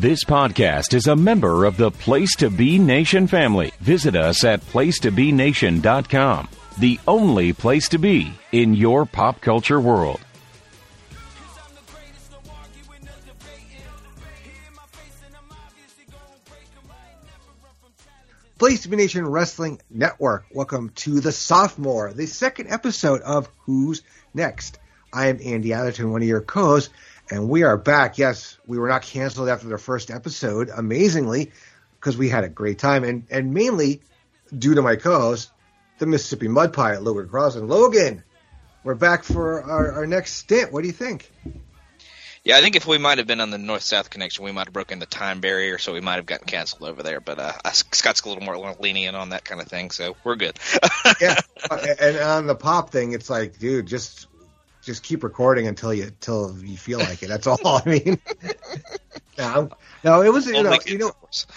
This podcast is a member of the Place to Be Nation family. Visit us at placetobenation.com, the only place to be in your pop culture world. Place to Be Nation Wrestling Network. Welcome to the sophomore, the second episode of Who's Next. I am Andy Atherton, one of your co-hosts, and we are back. Yes, we were not canceled after the first episode, amazingly, because we had a great time, and and mainly due to my co-host, the Mississippi Mud Pirate, Logan Crossan. Logan, we're back for our, our next stint. What do you think? Yeah, I think if we might have been on the north south connection, we might have broken the time barrier, so we might have gotten canceled over there. But uh, Scott's a little more lenient on that kind of thing, so we're good. yeah, and on the pop thing, it's like, dude, just just keep recording until you until you feel like it. That's all. I mean, no, no, it was you know you know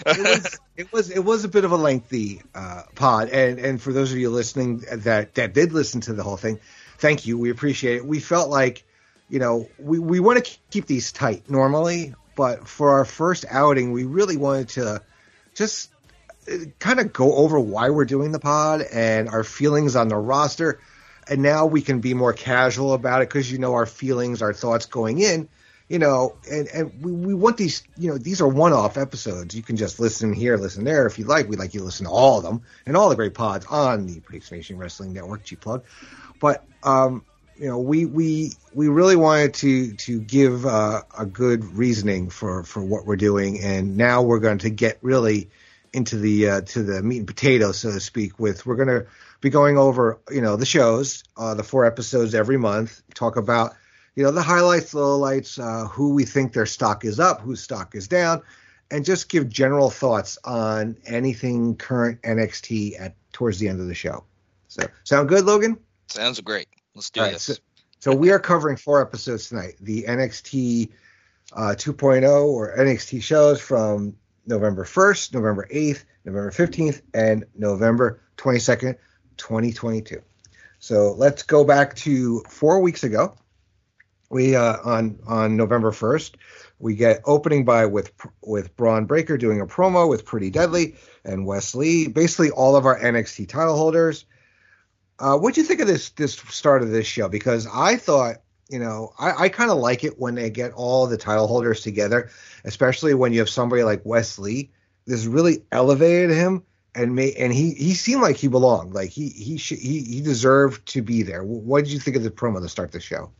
it was it was it was a bit of a lengthy uh, pod, and and for those of you listening that that did listen to the whole thing, thank you. We appreciate it. We felt like you know, we, we want to keep these tight normally, but for our first outing, we really wanted to just uh, kind of go over why we're doing the pod and our feelings on the roster. And now we can be more casual about it because, you know, our feelings, our thoughts going in, you know, and, and we, we want these, you know, these are one off episodes. You can just listen here, listen there if you like. We'd like you to listen to all of them and all the great pods on the Nation Wrestling Network, G Plug. But, um, you know, we we we really wanted to to give uh, a good reasoning for for what we're doing, and now we're going to get really into the uh, to the meat and potatoes, so to speak. With we're going to be going over you know the shows, uh, the four episodes every month, talk about you know the highlights, the lowlights, uh, who we think their stock is up, whose stock is down, and just give general thoughts on anything current NXT at towards the end of the show. So sound good, Logan? Sounds great. Let's do right, this. So, so, we are covering four episodes tonight. The NXT uh, 2.0 or NXT shows from November 1st, November 8th, November 15th, and November 22nd, 2022. So let's go back to four weeks ago. We uh, on on November 1st, we get opening by with with Bron Breakker doing a promo with Pretty Deadly and Wes Lee, Basically, all of our NXT title holders uh, what do you think of this this start of this show? Because I thought, you know, I, I kind of like it when they get all the title holders together, especially when you have somebody like Wes Lee. This really elevated him and made, and he he seemed like he belonged. Like he he sh- he he deserved to be there. What did you think of the promo to start the show?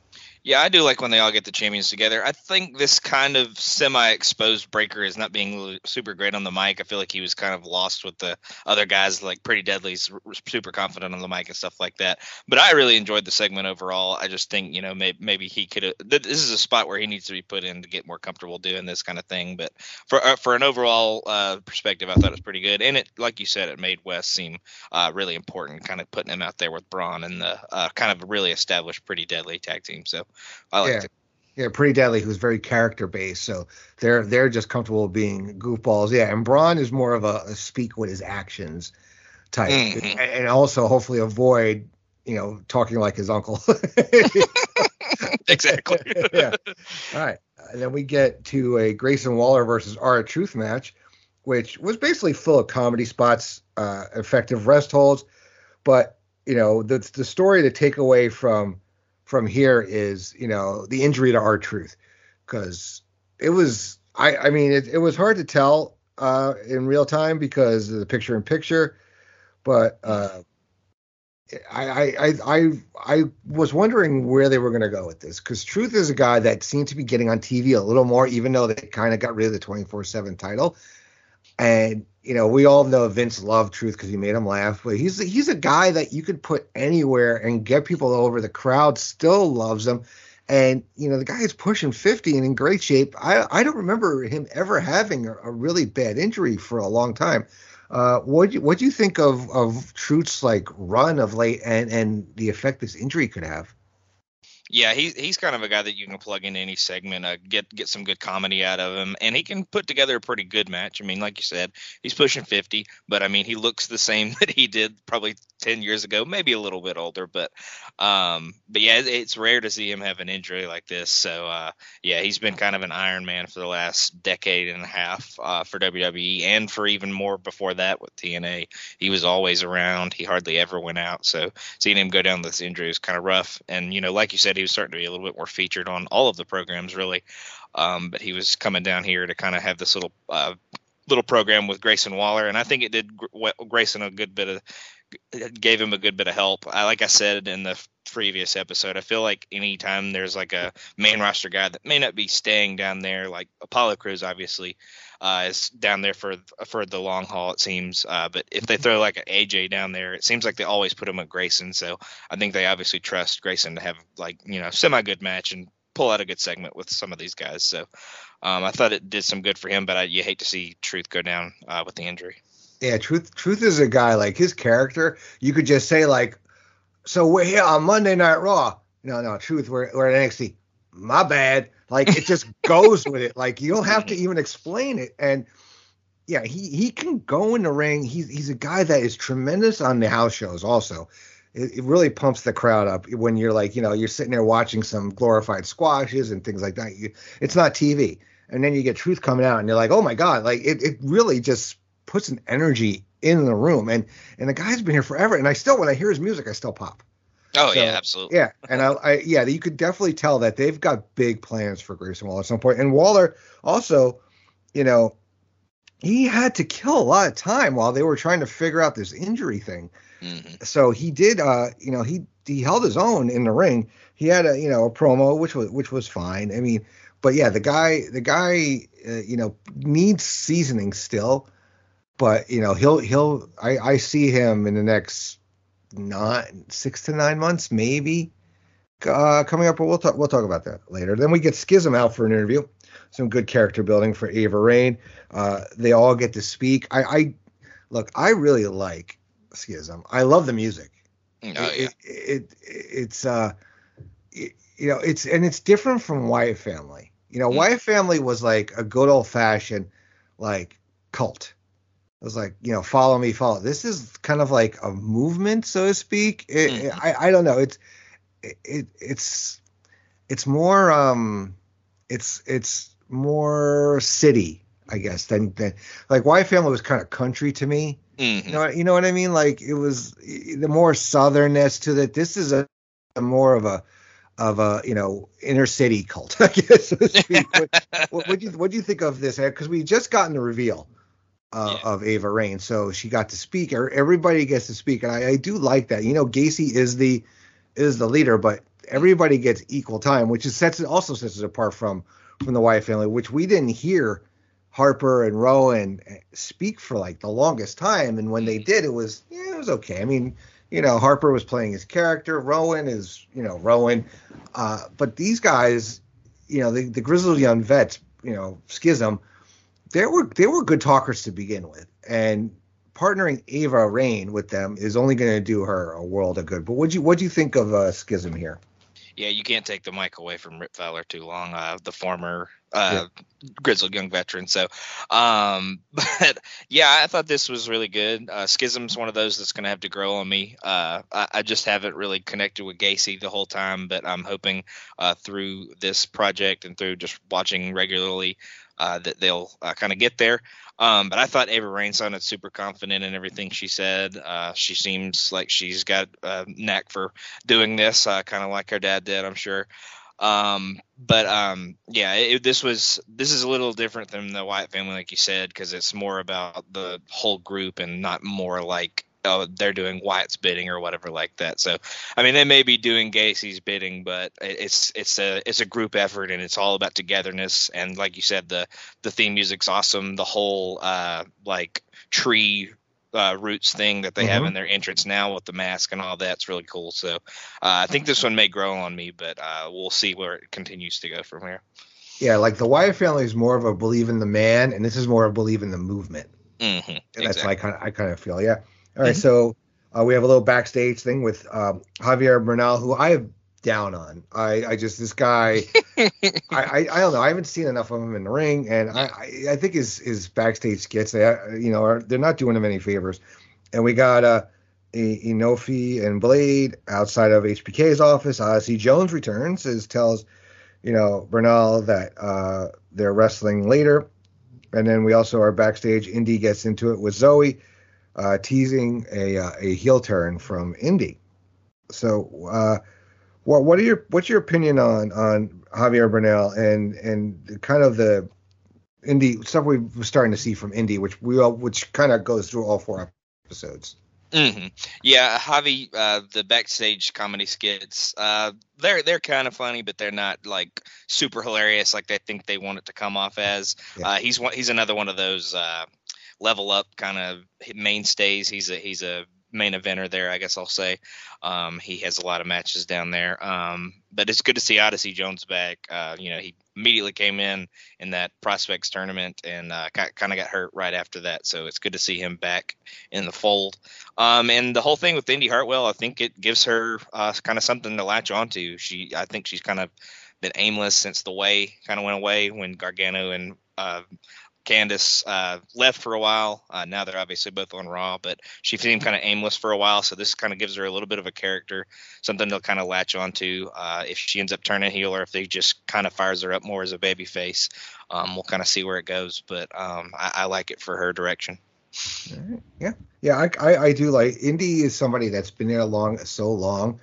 Yeah, I do like when they all get the champions together. I think this kind of semi-exposed Breakker is not being super great on the mic. I feel like he was kind of lost with the other guys, like Pretty Deadly's super confident on the mic and stuff like that. But I really enjoyed the segment overall. I just think you know maybe, maybe he could. This is a spot where he needs to be put in to get more comfortable doing this kind of thing. But for uh, for an overall uh, perspective, I thought it was pretty good. And it, like you said, it made Wes seem uh, really important, kind of putting him out there with Bron and the uh, kind of really established Pretty Deadly tag team. So I liked yeah. it. Yeah, pretty deadly. Who's very character based, so they're they're just comfortable being goofballs. Yeah, and Bron is more of a, a speak with his actions type, mm-hmm. and also hopefully avoid you know talking like his uncle. exactly. yeah. All right. And then we get to a Grayson Waller versus R-Truth match, which was basically full of comedy spots, uh, effective rest holds, but you know the the story to take away from from here is you know the injury to R-Truth. Because it was I I mean it, it was hard to tell uh, in real time because of the picture in picture, but uh, I, I I I was wondering where they were going to go with this because Truth is a guy that seemed to be getting on TV a little more, even though they kind of got rid of the twenty four seven title, and you know, we all know Vince loved Truth because he made him laugh, but he's he's a guy that you could put anywhere and get people over. The crowd still loves him, and you know the guy is pushing fifty and in great shape. I I don't remember him ever having a, a really bad injury for a long time. Uh, what what do you think of of Truth's like run of late and and the effect this injury could have? Yeah, he's he's kind of a guy that you can plug in any segment, uh, get get some good comedy out of him, and he can put together a pretty good match. I mean, like you said, he's pushing fifty, but I mean, he looks the same that he did probably ten years ago, maybe a little bit older, but um, but yeah, it's rare to see him have an injury like this. So uh, yeah, he's been kind of an Iron Man for the last decade and a half uh, for WWE, and for even more before that with TNA. He was always around. He hardly ever went out. So seeing him go down this injury was kind of rough. And you know, like you said he was starting to be a little bit more featured on all of the programs, really. Um, but he was coming down here to kind of have this little uh, little program with Grayson Waller, and I think it did Grayson a good bit of gave him a good bit of help. I like I said in the previous episode, I feel like anytime there's like a main roster guy that may not be staying down there, like Apollo Crews, obviously, uh, is down there for for the long haul. It seems, uh, but if they throw like an AJ down there, it seems like they always put him with Grayson. So I think they obviously trust Grayson to have like you know semi good match and pull out a good segment with some of these guys. So um, I thought it did some good for him, but I, you hate to see Truth go down uh, with the injury. Yeah, Truth Truth is a guy like his character. You could just say like, so we're here on Monday Night Raw. No, no, Truth, we're, we're at NXT. My bad. Like it just goes with it. Like you don't have to even explain it. And yeah, he he can go in the ring. He's he's a guy that is tremendous on the house shows. Also, it, it really pumps the crowd up when you're like you know you're sitting there watching some glorified squashes and things like that. You, it's not TV. And then you get Truth coming out, and you're like, oh my god! Like it it really just puts an energy in the room. And and the guy's been here forever. And I still when I hear his music, I still pop. Oh so, yeah, absolutely. Yeah, and I, I, yeah, you could definitely tell that they've got big plans for Grayson Waller at some point. And Waller also, you know, he had to kill a lot of time while they were trying to figure out this injury thing. Mm-hmm. So he did, uh, you know, he he held his own in the ring. He had a you know a promo which was which was fine. I mean, but yeah, the guy the guy uh, you know needs seasoning still, but you know he'll he'll I I see him in the next nine, six to nine months, maybe uh, coming up. But we'll talk. We'll talk about that later. Then we get Schism out for an interview. Some good character building for Ava Raine. Uh, they all get to speak. I, I look. I really like Schism. I love the music. Oh, yeah. it, it, it, it's uh, it, you know, it's and it's different from Wyatt Family. You know, mm. Wyatt Family was like a good old fashioned like cult it was like you know follow me follow. This is kind of like a movement so to speak. It, mm. I, I don't know. It's it, it's it's more um it's it's more city i guess than than like Wyatt family was kind of country to me. Mm-hmm. you know you know what i mean? Like it was the more southernness to that this is a, a more of a of a you know inner city cult i guess so what, what do you what do you think of this? Because we just gotten the reveal uh, yeah. of Ava Raine. So she got to speak. Everybody gets to speak, and I, I, do like that. You know, Gacy is the is the leader, but everybody gets equal time, which is sets it also sets it apart from from the Wyatt family, which we didn't hear Harper and Rowan eh, speak for like the longest time. And when they mm-hmm. did, it was yeah, it was okay. I mean, you know, Harper was playing his character. Rowan is you know Rowan, uh, but these guys, you know, the, the grizzled young vets, you know, schism they were they were good talkers to begin with, and partnering Ava Raine with them is only going to do her a world of good. But what do you what do you think of uh, Schism here? Yeah, you can't take the mic away from Rip Fowler too long. Uh, the former uh, yeah. grizzled young veteran. So, um, but yeah, I thought this was really good. Uh, Schism's one of those that's going to have to grow on me. Uh, I, I, just haven't really connected with Gacy the whole time, but I'm hoping uh, through this project and through just watching regularly uh, that they'll uh, kind of get there. Um, but I thought Ava Raine sounded super confident in everything she said. Uh, she seems like she's got a knack for doing this, uh, kind of like her dad did, I'm sure. Um, but um, yeah, it, this was this is a little different than the Wyatt family, like you said, because it's more about the whole group and not more like oh, they're doing Wyatt's bidding or whatever like that. So, I mean, they may be doing Gacy's bidding, but it's it's a it's a group effort and it's all about togetherness. And like you said, the the theme music's awesome. The whole uh, like tree uh, roots thing that they mm-hmm. have in their entrance now with the mask and all that's really cool. So, uh, I think this one may grow on me, but uh, we'll see where it continues to go from here. Yeah, like the Wyatt family is more of a believe in the man, and this is more of a believe in the movement. Mm-hmm. And that's exactly. kind of I kind of feel. Yeah. All right, mm-hmm. so uh, we have a little backstage thing with um, Javier Bernal, who I have down on. I, I just this guy, I, I, I don't know. I haven't seen enough of him in the ring, and I, I, I think his his backstage skits, they, you know, are they're not doing him any favors. And we got uh, Enofe and Blade outside of HBK's office. Odyssey Jones returns, as tells you know Bernal that uh, they're wrestling later, and then we also are backstage. Indi gets into it with Zoey, uh, teasing a uh, a heel turn from Indi. So, uh, what what are your what's your opinion on on Javier Bernal and and kind of the Indi stuff we're starting to see from Indi, which we all which kind of goes through all four episodes. Mm-hmm. Yeah, Javi, uh, the backstage comedy skits, uh, they're they're kind of funny, but they're not like super hilarious like they think they want it to come off as. Yeah. Uh, he's one, he's another one of those uh, level up kind of mainstays. He's a he's a main eventer there, I guess I'll say. Um, he has a lot of matches down there. Um, but it's good to see Odyssey Jones back. Uh, you know, he immediately came in in that prospects tournament and uh, kind of got hurt right after that. So it's good to see him back in the fold. Um, and the whole thing with Indi Hartwell, I think it gives her uh, kind of something to latch onto. She, I think she's kind of been aimless since the way kind of went away when Gargano and uh, Candice uh, left for a while. Uh, now they're obviously both on Raw, but she seemed kind of aimless for a while. So this kind of gives her a little bit of a character, something to kind of latch onto uh, if she ends up turning heel or if they just kind of fires her up more as a baby face. Um, we'll kind of see where it goes, but um, I, I, like it for her direction. Yeah, yeah, I, I, I, do like Indi is somebody that's been there long so long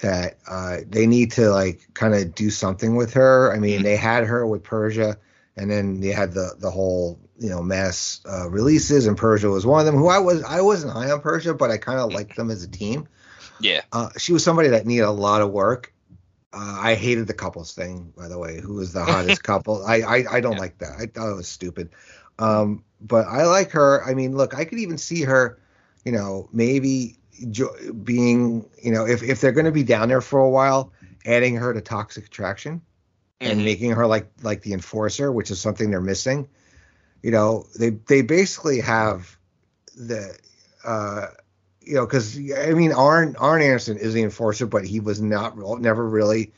that uh, they need to like kind of do something with her. I mean, mm-hmm. they had her with Persia and then they had the the whole you know mass uh, releases, and Persia was one of them. Who I was I wasn't high on Persia, but I kind of liked them as a team. Yeah, uh, she was somebody that needed a lot of work. Uh, I hated the couples thing, by the way. Who was the hottest couple? I I, I don't yeah. like that. I thought it was stupid. Um, but I like her. I mean, look, I could even see her, you know, maybe jo- being, you know, if if they're going to be down there for a while, adding her to Toxic Attraction and mm-hmm. making her like like the enforcer, which is something they're missing. You know, they they basically have the uh you know because I mean Arn Arn Anderson is the enforcer, but he was not never really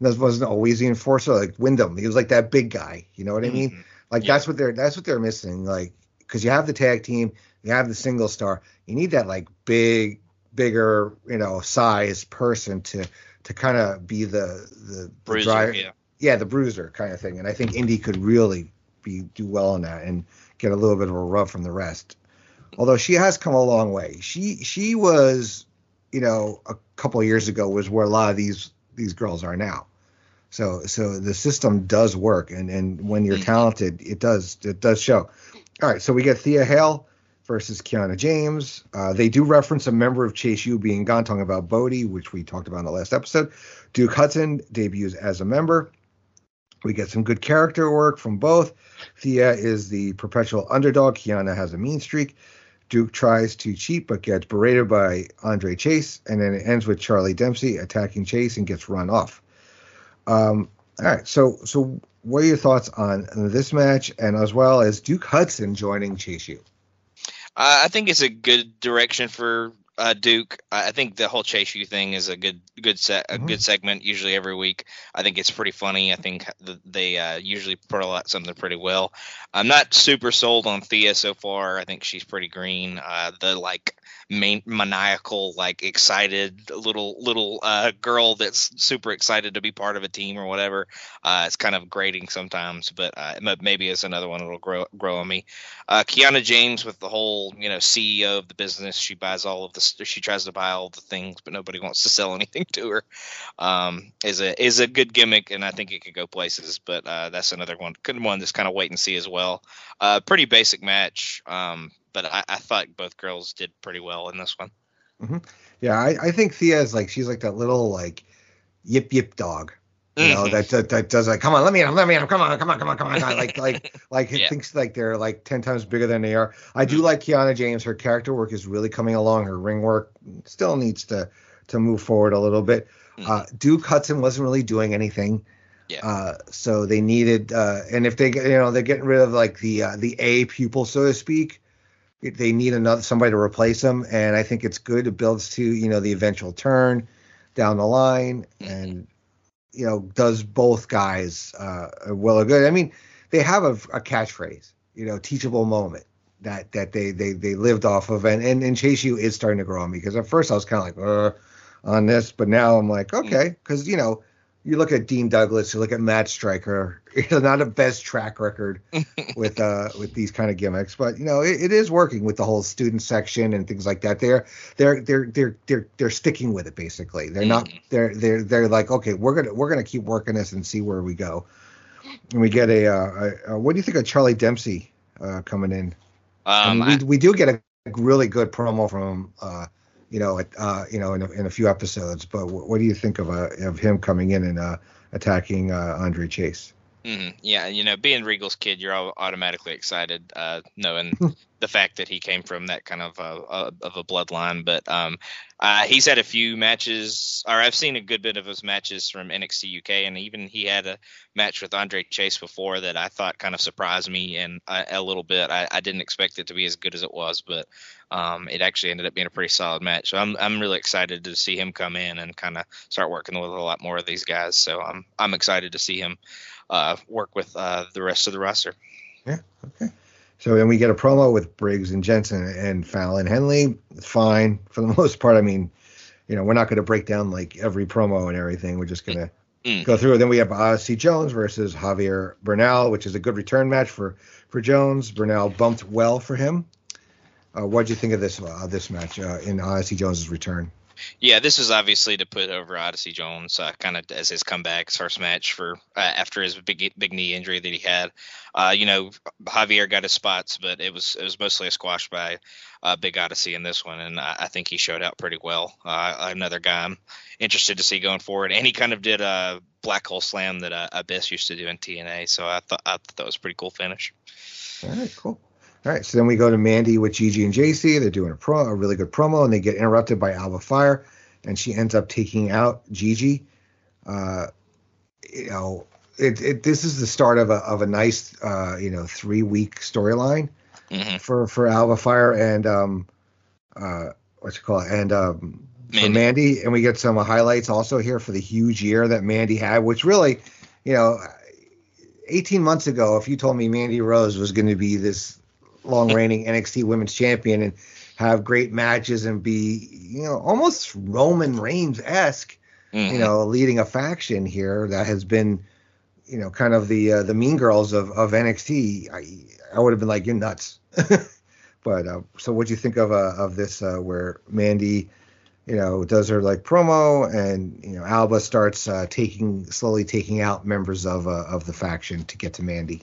this wasn't always the enforcer like Windham. He was like that big guy. You know what I mean? Mm-hmm. Like yeah. that's what they're that's what they're missing. Like because you have the tag team, you have the single star, you need that like big bigger you know size person to to kind of be the the, the driver. Yeah yeah, the bruiser kind of thing. And I think Indi could really be do well in that and get a little bit of a rub from the rest. Although she has come a long way. She she was, you know, a couple of years ago was where a lot of these these girls are now. So so the system does work and and when you're mm-hmm. talented, it does it does show. All right, so we get Thea Hale versus Kiana James. Uh, they do reference a member of Chase U being gone, talking about Bodie, which we talked about in the last episode. Duke Hudson debuts as a member. We get some good character work from both. Thea is the perpetual underdog. Kiana has a mean streak. Duke tries to cheat but gets berated by Andre Chase, and then it ends with Charlie Dempsey attacking Chase and gets run off. Um, all right, so so what are your thoughts on this match, and as well as Duke Hudson joining Chase U? Uh, I think it's a good direction for uh, Duke. I think the whole Chase U thing is a good good set a mm-hmm. good segment usually every week. I think it's pretty funny. I think they uh, usually put a lot something pretty well. I'm not super sold on Thea so far. I think she's pretty green. Uh, the like main, maniacal, like excited little little uh, girl that's super excited to be part of a team or whatever. Uh, it's kind of grating sometimes, but uh, maybe it's another one that'll grow grow on me. Uh, Kiana James with the whole you know CEO of the business, she buys all of the she tries to buy all the things, but nobody wants to sell anything to her. Um, is a is a good gimmick, and I think it could go places. But uh, that's another one, good one. That's kind of wait and see as well. Uh, pretty basic match. Um, but I, I thought both girls did pretty well in this one. Mm-hmm. Yeah, I, I think Thea is like she's like that little like yip yip dog. You know that, that, that does like come on let me in let me in come on come on come on come on like like like yeah. thinks like they're like ten times bigger than they are. I do mm-hmm. like Kiana James. Her character work is really coming along. Her ring work still needs to to move forward a little bit. Mm-hmm. Uh, Duke Hudson wasn't really doing anything. Yeah. Uh, so they needed, uh, and if they, you know, they're getting rid of like the uh, the A pupil, so to speak they need another somebody to replace him, and I think it's good. It builds to you know the eventual turn. down the line, mm-hmm. and you know does both guys uh, well or good. I mean, they have a, a catchphrase, you know, teachable moment that that they they they lived off of, and and, and Chase U is starting to grow on me because at first I was kind of like uh, on this, but now I'm like okay, because you know you look at Dean Douglas, you look at Matt Striker, not a best track record with uh with these kind of gimmicks, but you know it, it is working with the whole student section and things like that. They're they're they're they're they're they're sticking with it basically. They're not mm-hmm. they're they're they're like okay, we're gonna we're gonna keep working this and see where we go. And we get a, uh, a, a what do you think of Charlie Dempsey uh, coming in? Um, I we, we do get a really good promo from uh, you know, uh, you know, in a, in a few episodes. But what, what do you think of uh, of him coming in and uh, attacking uh, Andre Chase? Mm-hmm. Yeah, you know, being Regal's kid, you're all automatically excited, uh, knowing the fact that he came from that kind of uh, uh, of a bloodline. But um, uh, he's had a few matches, or I've seen a good bit of his matches from NXT UK, and even he had a match with Andre Chase before that I thought kind of surprised me and uh, a little bit. I, I, didn't expect it to be as good as it was, but um, it actually ended up being a pretty solid match. So I'm I'm really excited to see him come in and kind of start working with a lot more of these guys. So I'm I'm excited to see him uh, work with uh, the rest of the roster. Yeah. Okay. So then we get a promo with Briggs and Jensen and Fallon Henley. Fine for the most part. I mean, you know, we're not going to break down like every promo and everything. We're just going to mm. go through. Then we have Odyssey Jones versus Javier Bernal, which is a good return match for for Jones. Bernal bumped well for him. Uh, what do you think of this uh, this match uh, in Odyssey Jones's return? Yeah, this was obviously to put over Odyssey Jones, uh, kind of as his comeback, his first match for uh, after his big big knee injury that he had. Uh, you know, Javier got his spots, but it was it was mostly a squash by uh, Big Odyssey in this one, and I, I think he showed out pretty well. Uh, another guy I'm interested to see going forward, and he kind of did a black hole slam that uh, Abyss used to do in TNA, so I thought I thought that was a pretty cool finish. All right, cool. All right, so then we go to Mandy with Gigi and JC. They're doing a pro, a really good promo, and they get interrupted by Alba Fyre, and she ends up taking out Gigi. Uh, you know, it, it, this is the start of a of a nice, uh, you know, three week storyline mm-hmm. for for Alba Fyre and um, uh, what you call it, and um, Mandy. for Mandy, and we get some highlights also here for the huge year that Mandy had, which really, you know. 18 months ago, if you told me Mandy Rose was going to be this long reigning NXT Women's Champion and have great matches and be you know almost Roman Reigns esque, mm-hmm. you know, leading a faction here that has been you know kind of the uh, the mean girls of of NXT. I I would have been like you're nuts. but uh, so what do you think of uh, of this uh, where Mandy? you know, does her like promo, and you know, Alba starts uh, taking slowly taking out members of uh, of the faction to get to Mandy.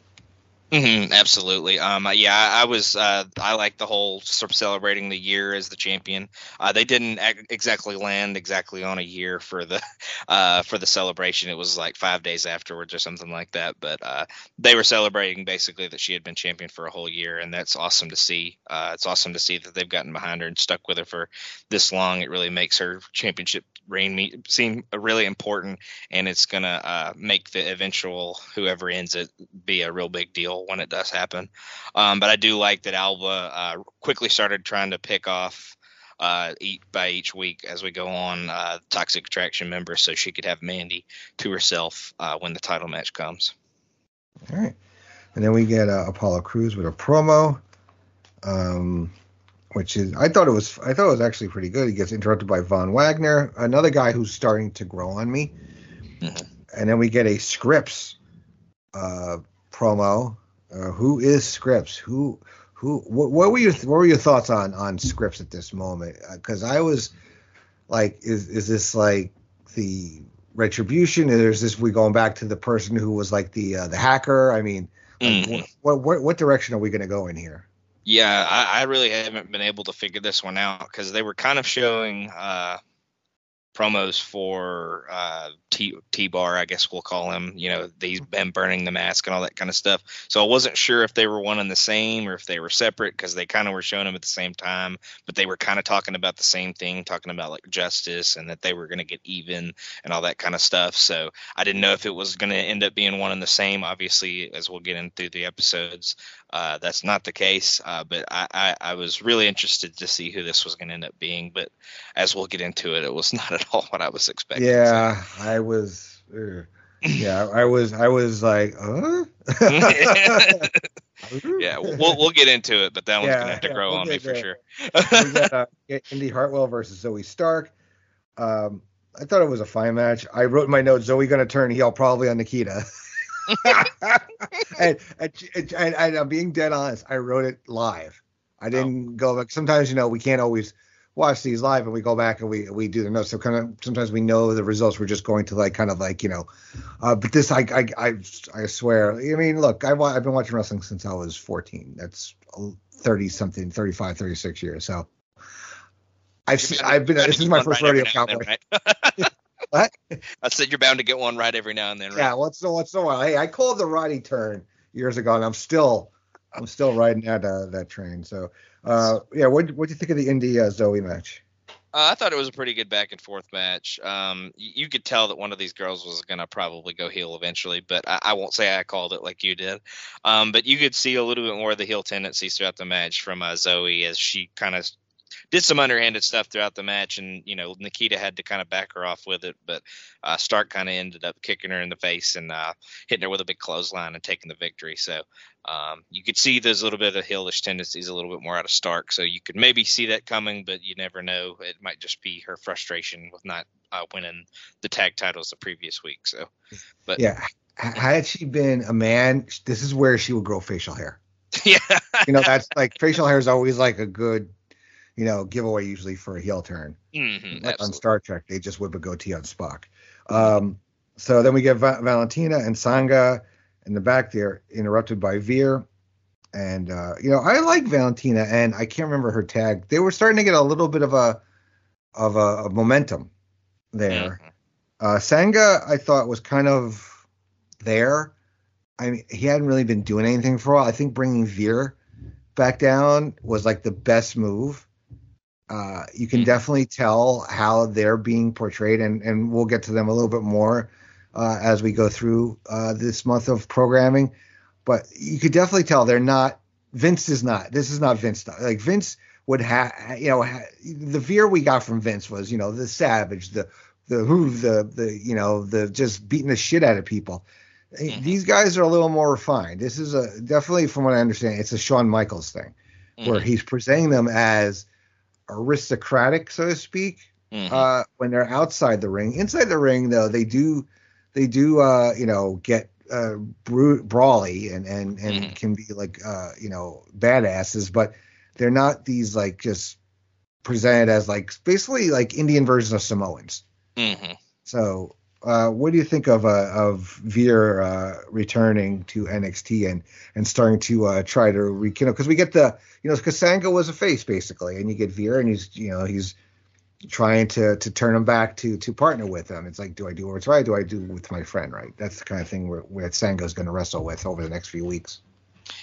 Mm-hmm, absolutely. Um, uh, yeah, I, was. Uh, I like the whole sort of celebrating the year as the champion. Uh, they didn't ac- exactly land exactly on a year for the uh, for the celebration. It was like five days afterwards or something like that. But uh, they were celebrating basically that she had been champion for a whole year, and that's awesome to see. Uh, it's awesome to see that they've gotten behind her and stuck with her for this long. It really makes her championship me- seem really important, and it's gonna make the eventual whoever ends it be a real big deal when it does happen. Um, but I do like that Alba uh, quickly started trying to pick off uh, each by each week as we go on uh, Toxic Attraction members, so she could have Mandy to herself uh, when the title match comes. All right, and then we get uh, Apollo Crews with a promo. Um, which is I thought it was I thought it was actually pretty good. He gets interrupted by Von Wagner, another guy who's starting to grow on me. Mm-hmm. And then we get a Scrypts uh, promo uh, who is Scrypts? Who who what, what, were your what were your thoughts on on Scrypts at this moment? Because uh, I was like, is is this like the retribution? Is this we going back to the person who was like the uh, the hacker? I mean, mm-hmm. what, what what direction are we going to go in here? Yeah, I, I, really haven't been able to figure this one out because they were kind of showing uh, promos for uh, T T Bar, I guess we'll call him. You know, he's been burning the mask and all that kind of stuff. So I wasn't sure if they were one and the same or if they were separate because they kind of were showing them at the same time, but they were kind of talking about the same thing, talking about like justice and that they were going to get even and all that kind of stuff. So I didn't know if it was going to end up being one and the same. Obviously, as we'll get in through the episodes, uh, that's not the case. Uh, but I, I, I, was really interested to see who this was going to end up being. But as we'll get into it, it was not at all what I was expecting. Yeah, so. I was. Uh, yeah, I was. I was like, huh? yeah, we'll we'll get into it, but that one's yeah, gonna have to yeah, grow we'll on me for sure. we got uh, Indi Hartwell versus Zoey Stark. Um, I thought it was a fine match. I wrote in my notes Zoey gonna turn heel probably on Nikita. and, and, and, I'm being dead honest. I wrote it live. I didn't oh. go back. Sometimes you know we can't always watch these live, and we go back and we we do the notes. So kind of sometimes we know the results. We're just going to like kind of like you know. Uh, but this I I I, I swear. I mean, look, I've I've been watching wrestling since I was 14. That's 30 something, 35, 36 years. So I've I've been. This is my first rodeo cowboy. Right? what? I said you're bound to get one right every now and then. Right? Yeah, once in a once in a while. Hey, I called the Roddy turn years ago, and I'm still I'm still riding that uh, that train. So uh, yeah, what what do you think of the Indi uh, Zoey match? Uh, I thought it was a pretty good back and forth match. Um, you, you, could tell that one of these girls was going to probably go heel eventually, but I, I, won't say I called it like you did. Um, but you could see a little bit more of the heel tendencies throughout the match from uh, Zoey as she kind of did some underhanded stuff throughout the match, and you know Nikita had to kind of back her off with it, but uh, Stark kind of ended up kicking her in the face and uh, hitting her with a big clothesline and taking the victory. So um, you could see there's a little bit of heelish tendencies a little bit more out of Stark. So you could maybe see that coming, but you never know. It might just be her frustration with not uh, winning the tag titles the previous week. So, but yeah, had she been a man, this is where she would grow facial hair. Yeah, you know that's like facial hair is always like a good you know, giveaway usually for a heel turn. Mm-hmm, like on Star Trek, they just whip a goatee on Spock. Um, so then we get Va- Valentina and Sanga in the back there, interrupted by Veer. And uh, you know, I like Valentina, and I can't remember her tag. They were starting to get a little bit of a of a, a momentum there. Mm-hmm. Uh, Sanga, I thought was kind of there. I mean, he hadn't really been doing anything for a while. I think bringing Veer back down was like the best move. Uh, you can mm-hmm. definitely tell how they're being portrayed, and, and we'll get to them a little bit more uh, as we go through uh, this month of programming. But you could definitely tell they're not. Vince is not. This is not Vince. Like Vince would have, you know, ha- the veer we got from Vince was, you know, the savage, the the who, the the you know, the just beating the shit out of people. Mm-hmm. These guys are a little more refined. This is a definitely, from what I understand, it's a Shawn Michaels thing, mm-hmm. where he's presenting them as aristocratic, so to speak, mm-hmm. uh, when they're outside the ring. Inside the ring, though, they do they do uh, you know get uh, bru- brawly and and and mm-hmm. can be like uh, you know badasses, but they're not these like just presented as like basically like Indian versions of Samoans. Mm-hmm. So uh, what do you think of uh, of Veer uh, returning to NXT and and starting to uh, try to rekindle? Because we get the you know because Kasanga was a face basically, and you get Veer and he's you know he's trying to to turn him back to to partner with him. It's like, do I do what's right? Do I do with my friend right? That's the kind of thing where, where Sanga's going to wrestle with over the next few weeks.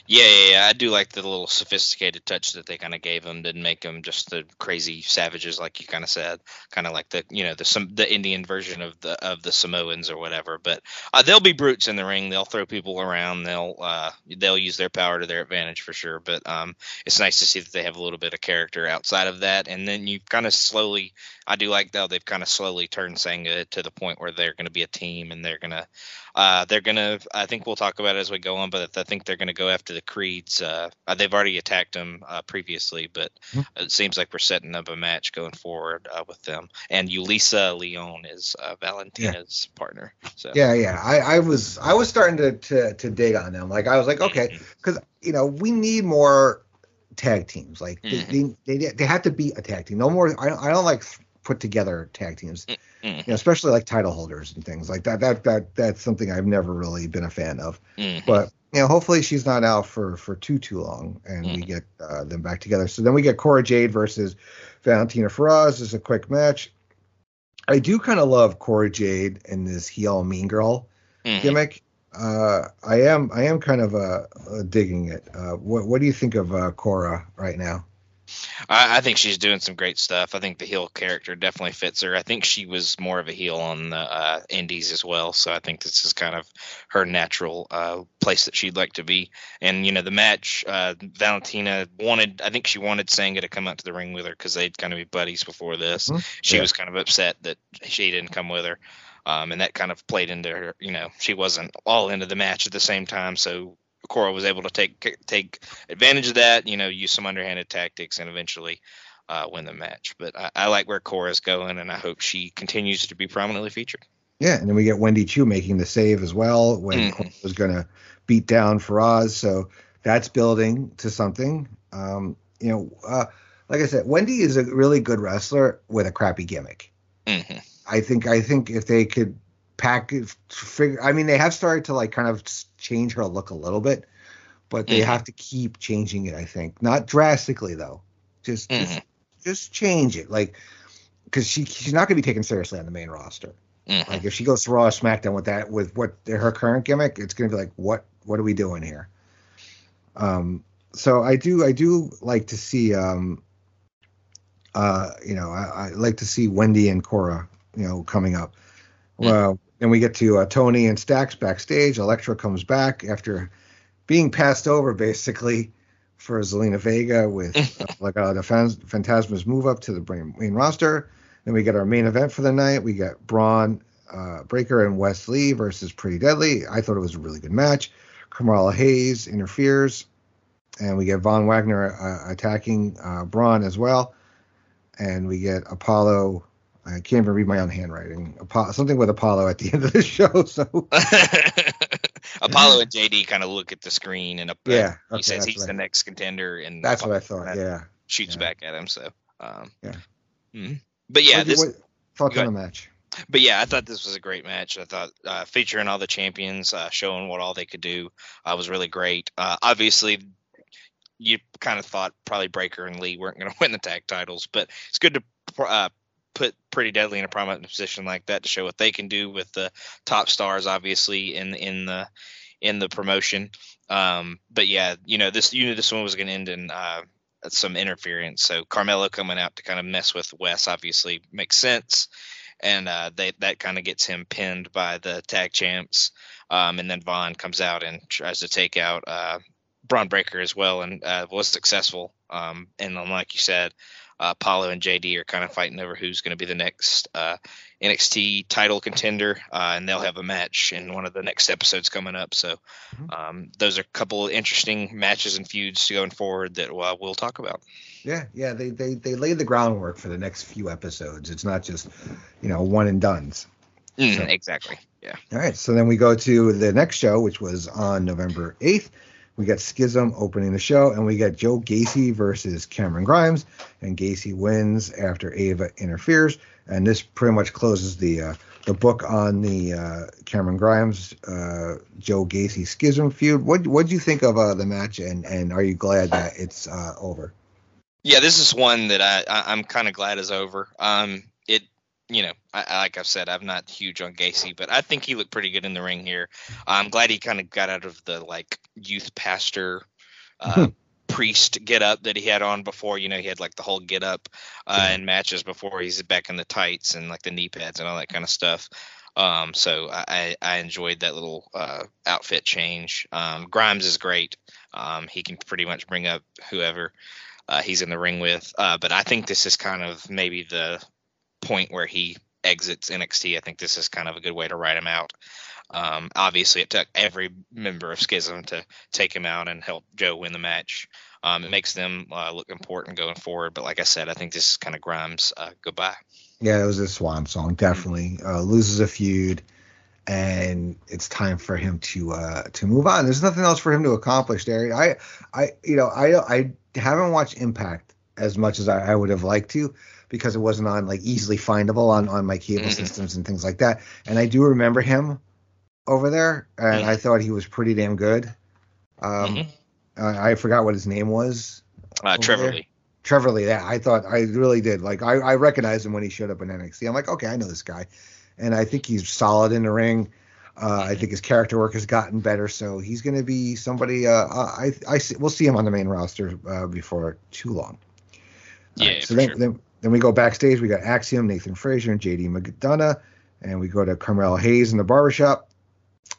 Yeah, yeah, yeah, I do like the little sophisticated touch that they kind of gave him. Didn't make them just the crazy savages, like you kind of said, kind of like the you know the some the Indian version of the of the Samoans or whatever. But uh, they'll be brutes in the ring. They'll throw people around. They'll uh, they'll use their power to their advantage for sure. But um, it's nice to see that they have a little bit of character outside of that. And then you kind of slowly, I do like though they've kind of slowly turned Sanga to the point where they're going to be a team and they're gonna uh, they're gonna. I think we'll talk about it as we go on, but I think they're gonna go after the Creeds. Uh, they've already attacked them uh, previously, but mm-hmm. it seems like we're setting up a match going forward uh, with them. And Yulisa Leon is uh, Valentina's yeah. partner. So yeah, yeah. I, I was I was starting to, to to dig on them. Like I was like, okay, because mm-hmm. you know we need more tag teams. Like mm-hmm. they, they they have to be a tag team. No more. I I don't like put together tag teams, mm-hmm. you know, especially like title holders and things like that. That that that's something I've never really been a fan of. Mm-hmm. But you know, hopefully she's not out for for too too long, and mm-hmm. we get uh, them back together. So then we get Cora Jade versus Valentina. This is a quick match. I do kind of love Cora Jade in this heel mean girl mm-hmm. gimmick. Uh, I am I am kind of uh, uh digging it. Uh, what what do you think of uh, Cora right now? I, I, think she's doing some great stuff. I think the heel character definitely fits her. I think she was more of a heel on the uh, Indies as well, so I think this is kind of her natural uh, place that she'd like to be. And you know, the match, uh, Valentina wanted. I think she wanted Sanga to come out to the ring with her because they'd kind of be buddies before this. Mm-hmm. She yeah. was kind of upset that she didn't come with her. Um, and that kind of played into her. You know, she wasn't all into the match at the same time, so Cora was able to take take advantage of that. You know, use some underhanded tactics and eventually uh, win the match. But I, I like where Cora's going, and I hope she continues to be prominently featured. Yeah, and then we get Wendy Choo making the save as well when mm. Cora was going to beat down Feroz. So that's building to something. Um, you know, uh, like I said, Wendy is a really good wrestler with a crappy gimmick. Mm-hmm. I think I think if they could pack figure I mean they have started to like kind of change her look a little bit, but they mm-hmm. have to keep changing it, I think. Not drastically though. Just mm-hmm. just, just change it. Like because she she's not gonna be taken seriously on the main roster. Mm-hmm. Like if she goes to Raw or SmackDown with that with what her current gimmick, it's gonna be like what what are we doing here? Um so I do I do like to see um uh you know I, I like to see Wendy and Cora you know coming up. Well, then we get to uh, Tony and Stacks backstage. Elektra comes back after being passed over basically for Zelina Vega with uh, like uh, the Fantasma's move up to the main roster. Then we get our main event for the night. We get Bron uh, Breakker and Wes Lee versus Pretty Deadly. I thought it was a really good match. Carmelo Hayes interferes, and we get Von Wagner uh, attacking uh, Bron as well. And we get Apollo I can't even read my own handwriting. Apollo, something with Apollo at the end of the show. So Apollo and JD kind of look at the screen and yeah, he says he's the next contender, and that's Apollo what I thought. Yeah, shoots yeah. back at him. So um, yeah, mm-hmm. but yeah, what, this what, thoughts on the match. But yeah, I thought this was a great match. I thought uh, featuring all the champions, uh, showing what all they could do, uh, was really great. Uh, obviously, you kind of thought probably Breakker and Lee weren't going to win the tag titles, but it's good to uh, put Pretty Deadly in a prominent position like that to show what they can do with the top stars, obviously in in the in the promotion. Um, but yeah, you know this you knew this one was going to end in uh, some interference. So Carmelo coming out to kind of mess with Wes obviously makes sense, and uh, they, that kind of gets him pinned by the tag champs. Um, and then Von comes out and tries to take out uh, Bron Breakker as well, and uh, was successful. Um, and then, like you said, uh, Paulo and JD are kind of fighting over who's going to be the next uh, NXT title contender, uh, and they'll have a match in one of the next episodes coming up. So mm-hmm. um, those are a couple of interesting matches and feuds going forward that uh, we'll talk about. Yeah, yeah, they they they laid the groundwork for the next few episodes. It's not just you know one and duns. Mm, so. Exactly. Yeah. All right. So then we go to the next show, which was on November eighth. We got Schism opening the show, and we got Joe Gacy versus Cameron Grimes, and Gacy wins after Ava interferes, and this pretty much closes the uh, the book on the uh, Cameron Grimes uh, Joe Gacy Schism feud. What what do you think of uh, the match, and and are you glad that it's uh, over? Yeah, this is one that I, I am kind of glad is over. Um, it you know, I, like I've said, I'm not huge on Gacy, but I think he looked pretty good in the ring here. I'm glad he kind of got out of the like youth pastor, uh, priest get up that he had on before. You know, he had like the whole get up uh, in matches before. He's back in the tights and like the knee pads and all that kind of stuff. Um, so I, I enjoyed that little uh, outfit change. Um, Grimes is great. Um, he can pretty much bring up whoever uh, he's in the ring with. Uh, but I think this is kind of maybe the point where he exits NXT. I think this is kind of a good way to write him out. Um, obviously, it took every member of Schism to take him out and help Joe win the match. Um, it makes them uh, look important going forward. But like I said, I think this is kind of Grimes' uh, goodbye. Yeah, it was a swan song. Definitely uh, loses a feud, and it's time for him to uh, to move on. There's nothing else for him to accomplish there. I, I, you know, I I haven't watched Impact as much as I, I would have liked to because it wasn't on like easily findable on on my cable mm-hmm. systems and things like that. And I do remember him over there, and mm-hmm. I thought he was pretty damn good. Um, mm-hmm. I forgot what his name was. Uh, Trevor. Lee. Trevor Lee. Yeah, I thought I really did. Like I, I recognized him when he showed up in NXT. I'm like, okay, I know this guy, and I think he's solid in the ring. Uh, I mm-hmm. think his character work has gotten better, so he's going to be somebody. Uh, I, I, we'll see him on the main roster uh, before too long. Yeah. Right, so then, sure. then, then we go backstage. We got Axiom, Nathan Frazer, and JD McDonagh, and we go to Carmelo Hayes in the barbershop,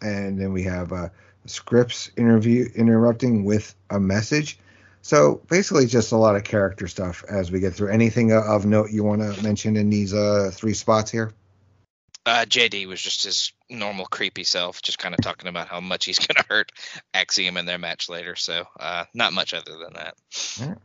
and then we have uh, Scrypts interview interrupting with a message. So basically, just a lot of character stuff as we get through. Anything of note you want to mention in these uh, three spots here? Uh, JD was just his normal creepy self, just kind of talking about how much he's going to hurt Axiom in their match later. So uh, not much other than that. All right.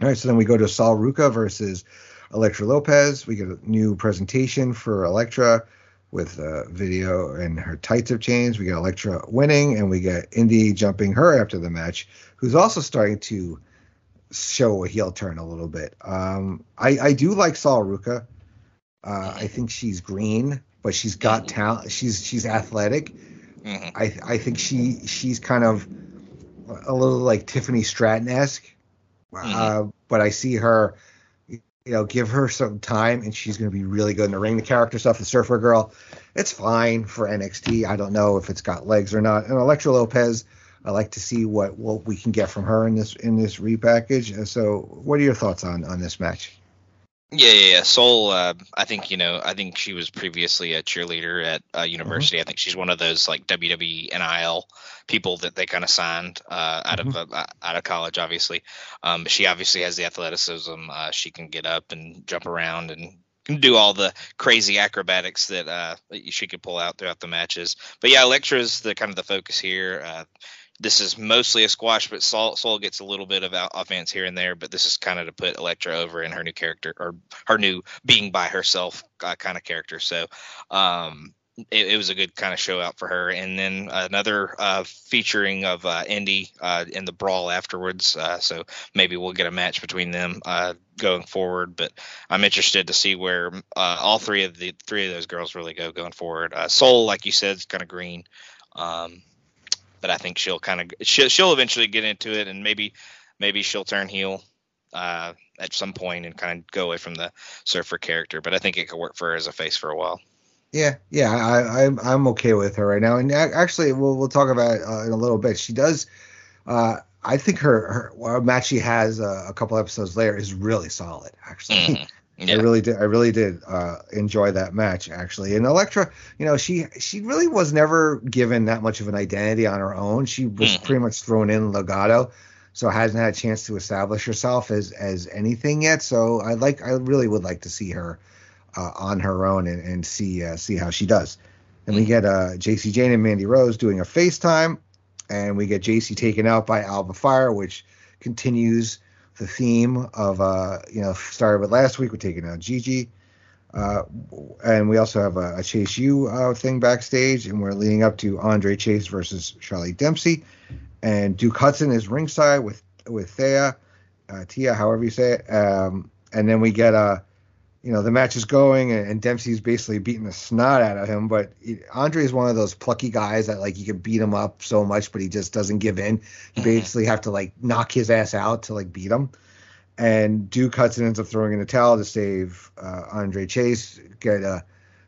All right. So then we go to Sol Ruca versus Elektra Lopez. We get a new presentation for Elektra with a video and her tights have changed. We get Elektra winning, and we get Indi jumping her after the match, who's also starting to show a heel turn a little bit. Um, I, I do like Sol Ruca. Uh, I think she's green, but she's got talent. She's she's athletic. Mm-hmm. I I think she she's kind of a little like Tiffany Stratton esque. Mm-hmm. Uh, but I see her, you know, give her some time and she's going to be really good in the ring. The character stuff, the Surfer Girl, it's fine for NXT. I don't know if it's got legs or not. And Elektra Lopez, I like to see what what we can get from her in this in this repackage. And So, what are your thoughts on on this match? Yeah, yeah, yeah. Sol, uh, I think you know. I think she was previously a cheerleader at uh, university. I think she's one of those like WWE NIL people that they kind of signed uh, out of uh, out of college. Obviously, um, she obviously has the athleticism. Uh, she can get up and jump around and can do all the crazy acrobatics that uh, she could pull out throughout the matches. But yeah, Elektra's the kind of the focus here. This is mostly a squash, but Sol gets a little bit of offense here and there. But this is kind of to put Elektra over in her new character or her new being by herself uh, kind of character. So um, it, it was a good kind of show out for her. And then another uh, featuring of uh, Indi uh, in the brawl afterwards. Uh, so maybe we'll get a match between them uh, going forward. But I'm interested to see where uh, all three of the three of those girls really go going forward. Sol, like you said, is kind of green. Um, but I think she'll kind of she'll, she'll eventually get into it, and maybe maybe she'll turn heel uh, at some point and kind of go away from the surfer character. But I think it could work for her as a face for a while. Yeah, yeah, I, I'm I'm okay with her right now, and actually, we'll we'll talk about it uh, in a little bit. She does, uh, I think her her match she has uh, a couple episodes later is really solid. Actually, Mhm. Yeah. I really did. I really did uh, enjoy that match actually. And Elektra, you know, she she really was never given that much of an identity on her own. She was Mhm. pretty much thrown in Legado, so hasn't had a chance to establish herself as as anything yet. So I like. I really would like to see her uh, on her own and, and see uh, see how she does. And we get uh, Jacy Jayne and Mandy Rose doing a FaceTime, and we get Jacy taken out by Alba Fyre, which continues the theme of uh, you know started with last week We're taking out Gigi. Uh, and we also have a, a Chase U uh, thing backstage, and we're leading up to Andre Chase versus Charlie Dempsey, and Duke Hudson is ringside with with Thea, uh, Tia, however you say it. Um, and then we get uh, you know, the match is going, and, Dempsey's basically beating the snot out of him. But Andre is one of those plucky guys that like you can beat him up so much, but he just doesn't give in. You Mhm. basically have to like knock his ass out to like beat him. And Duke Hudson ends up throwing in the towel to save uh, Andre Chase. Get uh,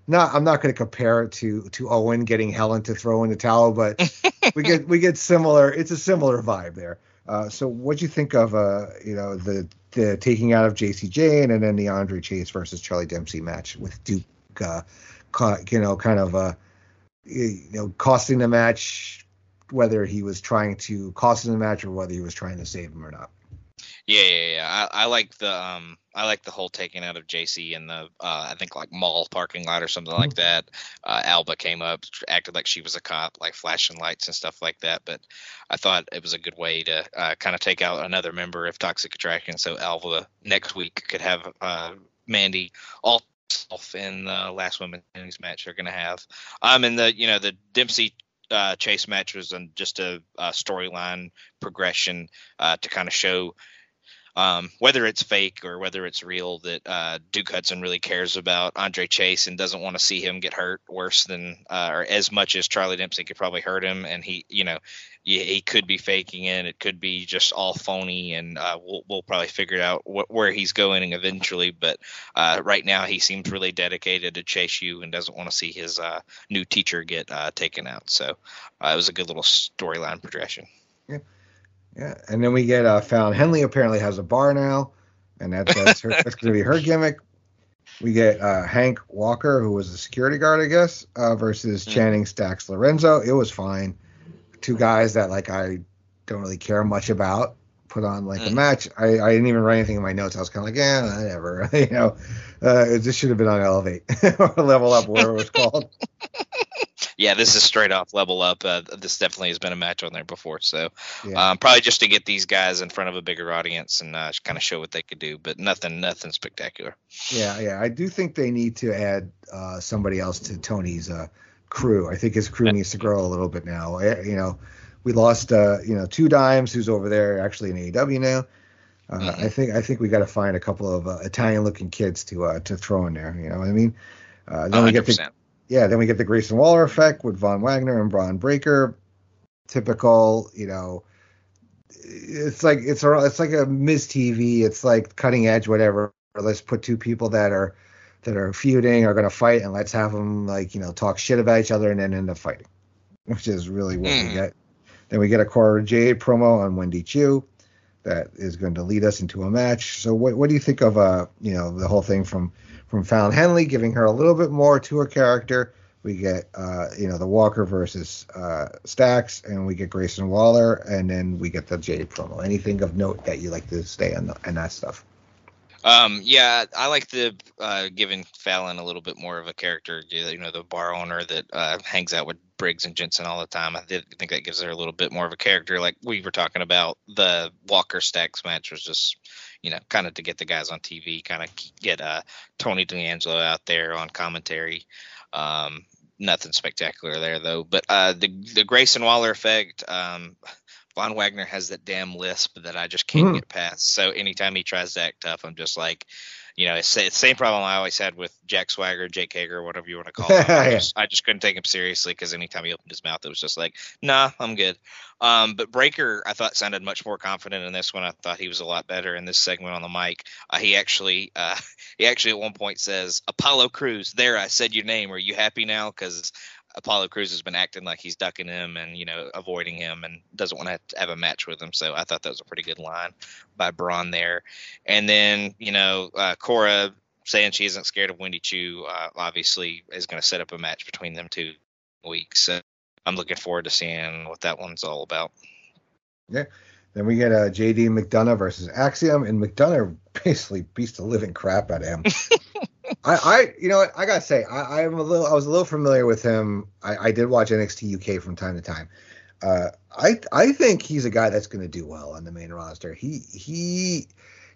not I'm not going to compare it to to Owen getting Helen to throw in the towel, but we get we get similar. It's a similar vibe there. Uh, so what do you think of uh, you know the the taking out of Jacy Jayne and then the Andre Chase versus Charlie Dempsey match with Duke, uh, you know, kind of uh, you know, costing the match, whether he was trying to cost him the match or whether he was trying to save him or not. Yeah, yeah, yeah. I, I like the um, I like the whole taking out of Jacy in the uh, I think like mall parking lot or something like that. Uh, Alba came up, acted like she was a cop, like flashing lights and stuff like that. But I thought it was a good way to uh, kind of take out another member of Toxic Attraction, so Alba next week could have uh, Mandy all in the last women's match they're going to have. Um, and the you know the Dempsey uh, chase match was um, just a, a storyline progression uh, to kind of show um, whether it's fake or whether it's real that uh, Duke Hudson really cares about Andre Chase and doesn't want to see him get hurt worse than uh, or as much as Charlie Dempsey could probably hurt him. And he, you know, he, could be faking it. It could be just all phony, and uh, we'll we'll probably figure out wh- where he's going eventually. But uh, right now, he seems really dedicated to Chase U and doesn't want to see his uh, new teacher get uh, taken out. So uh, it was a good little storyline progression. Yeah, and then we get uh, Fallon Henley apparently has a bar now, and that, that's her, that's going to be her gimmick. We get uh, Hank Walker, who was a security guard, I guess, uh, versus mm. Channing Stacks Lorenzo. It was fine. Two guys that like I don't really care much about put on like a match. I, I didn't even write anything in my notes. I was kind of like, yeah, whatever. you know, uh, this should have been on Elevate or Level Up, whatever it was called. Yeah, this is straight off Level Up. Uh, this definitely has been a match on there before. So yeah. um, probably just to get these guys in front of a bigger audience and uh, kind of show what they could do, but nothing, nothing spectacular. Yeah, yeah, I do think they need to add uh, somebody else to Tony's uh, crew. I think his crew needs to grow a little bit now. Eh, you know we lost uh, you know two dimes who's over there actually in AEW now. Uh, mm-hmm. I think I think we got to find a couple of uh, Italian looking kids to uh, to throw in there. You know what I mean? Uh, then 100%. we get the yeah, then we get the Grayson Waller effect with Von Wagner and Bron Breakker. Typical, you know. It's like it's a it's like a Miz TV. It's like cutting edge, whatever. Let's put two people that are that are feuding are going to fight, and let's have them like you know talk shit about each other and then end up fighting, which is really what mm. we get. Then we get a Cora Jade promo on Wendy Choo that is going to lead us into a match. So what what do you think of uh you know the whole thing from from Fallon Henley giving her a little bit more to her character? We get uh you know the Walker versus uh Stacks, and we get Grayson Waller, and then we get the Jade promo. Anything of note that you like to stay on that stuff? Um, yeah, I like the uh, giving Fallon a little bit more of a character. You know, the bar owner that uh, hangs out with Briggs and Jensen all the time. I think that gives her a little bit more of a character. Like we were talking about, the Walker Stacks match was just, you know, kind of to get the guys on TV, kind of get uh, Tony D'Angelo out there on commentary. Um, nothing spectacular there though. But uh, the the Grayson Waller effect. Um, Von Wagner has that damn lisp that I just can't mm. get past. So anytime he tries to act tough, I'm just like, you know, it's, it's the same problem I always had with Jack Swagger, Jake Hager, whatever you want to call him. I, just, I just couldn't take him seriously because anytime he opened his mouth, it was just like, nah, I'm good. Um, but Breakker, I thought sounded much more confident in this one. I thought he was a lot better in this segment on the mic. Uh, he actually, uh, he actually at one point says, "Apollo Crews, there, I said your name. Are you happy now?" Because Apollo Crews has been acting like he's ducking him and you know avoiding him and doesn't want to have a match with him. So I thought that was a pretty good line by Bron there. And then you know uh, Cora saying she isn't scared of Wendy Choo uh, obviously is going to set up a match between them two weeks. So I'm looking forward to seeing what that one's all about. Yeah. Then we get uh, JD McDonagh versus Axiom, and McDonagh basically beats the living crap out of him. I, I, you know? I gotta say, I, I'm a little, I was a little familiar with him. I, I did watch NXT UK from time to time. Uh, I, I think he's a guy that's going to do well on the main roster. He, he,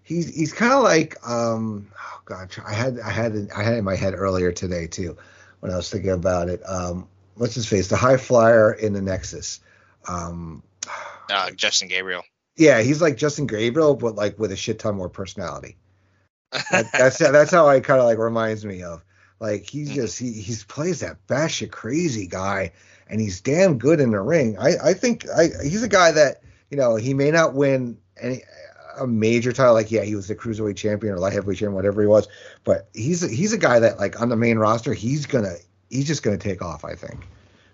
he's, he's kind of like, um, oh god, I had, I had, I had in my head earlier today too, when I was thinking about it. Um, what's his face? The high flyer in the Nexus. Um, uh, Justin Gabriel. Yeah, he's like Justin Gabriel, but like with a shit ton more personality that, that's that's how I kind of like reminds me of. Like he's mm-hmm. just he he's plays that batshit crazy guy, and he's damn good in the ring. I I think I he's a guy that you know he may not win any a major title like yeah he was the cruiserweight champion or light heavyweight champion whatever he was, but he's a, he's a guy that like on the main roster he's gonna he's just gonna take off. I think.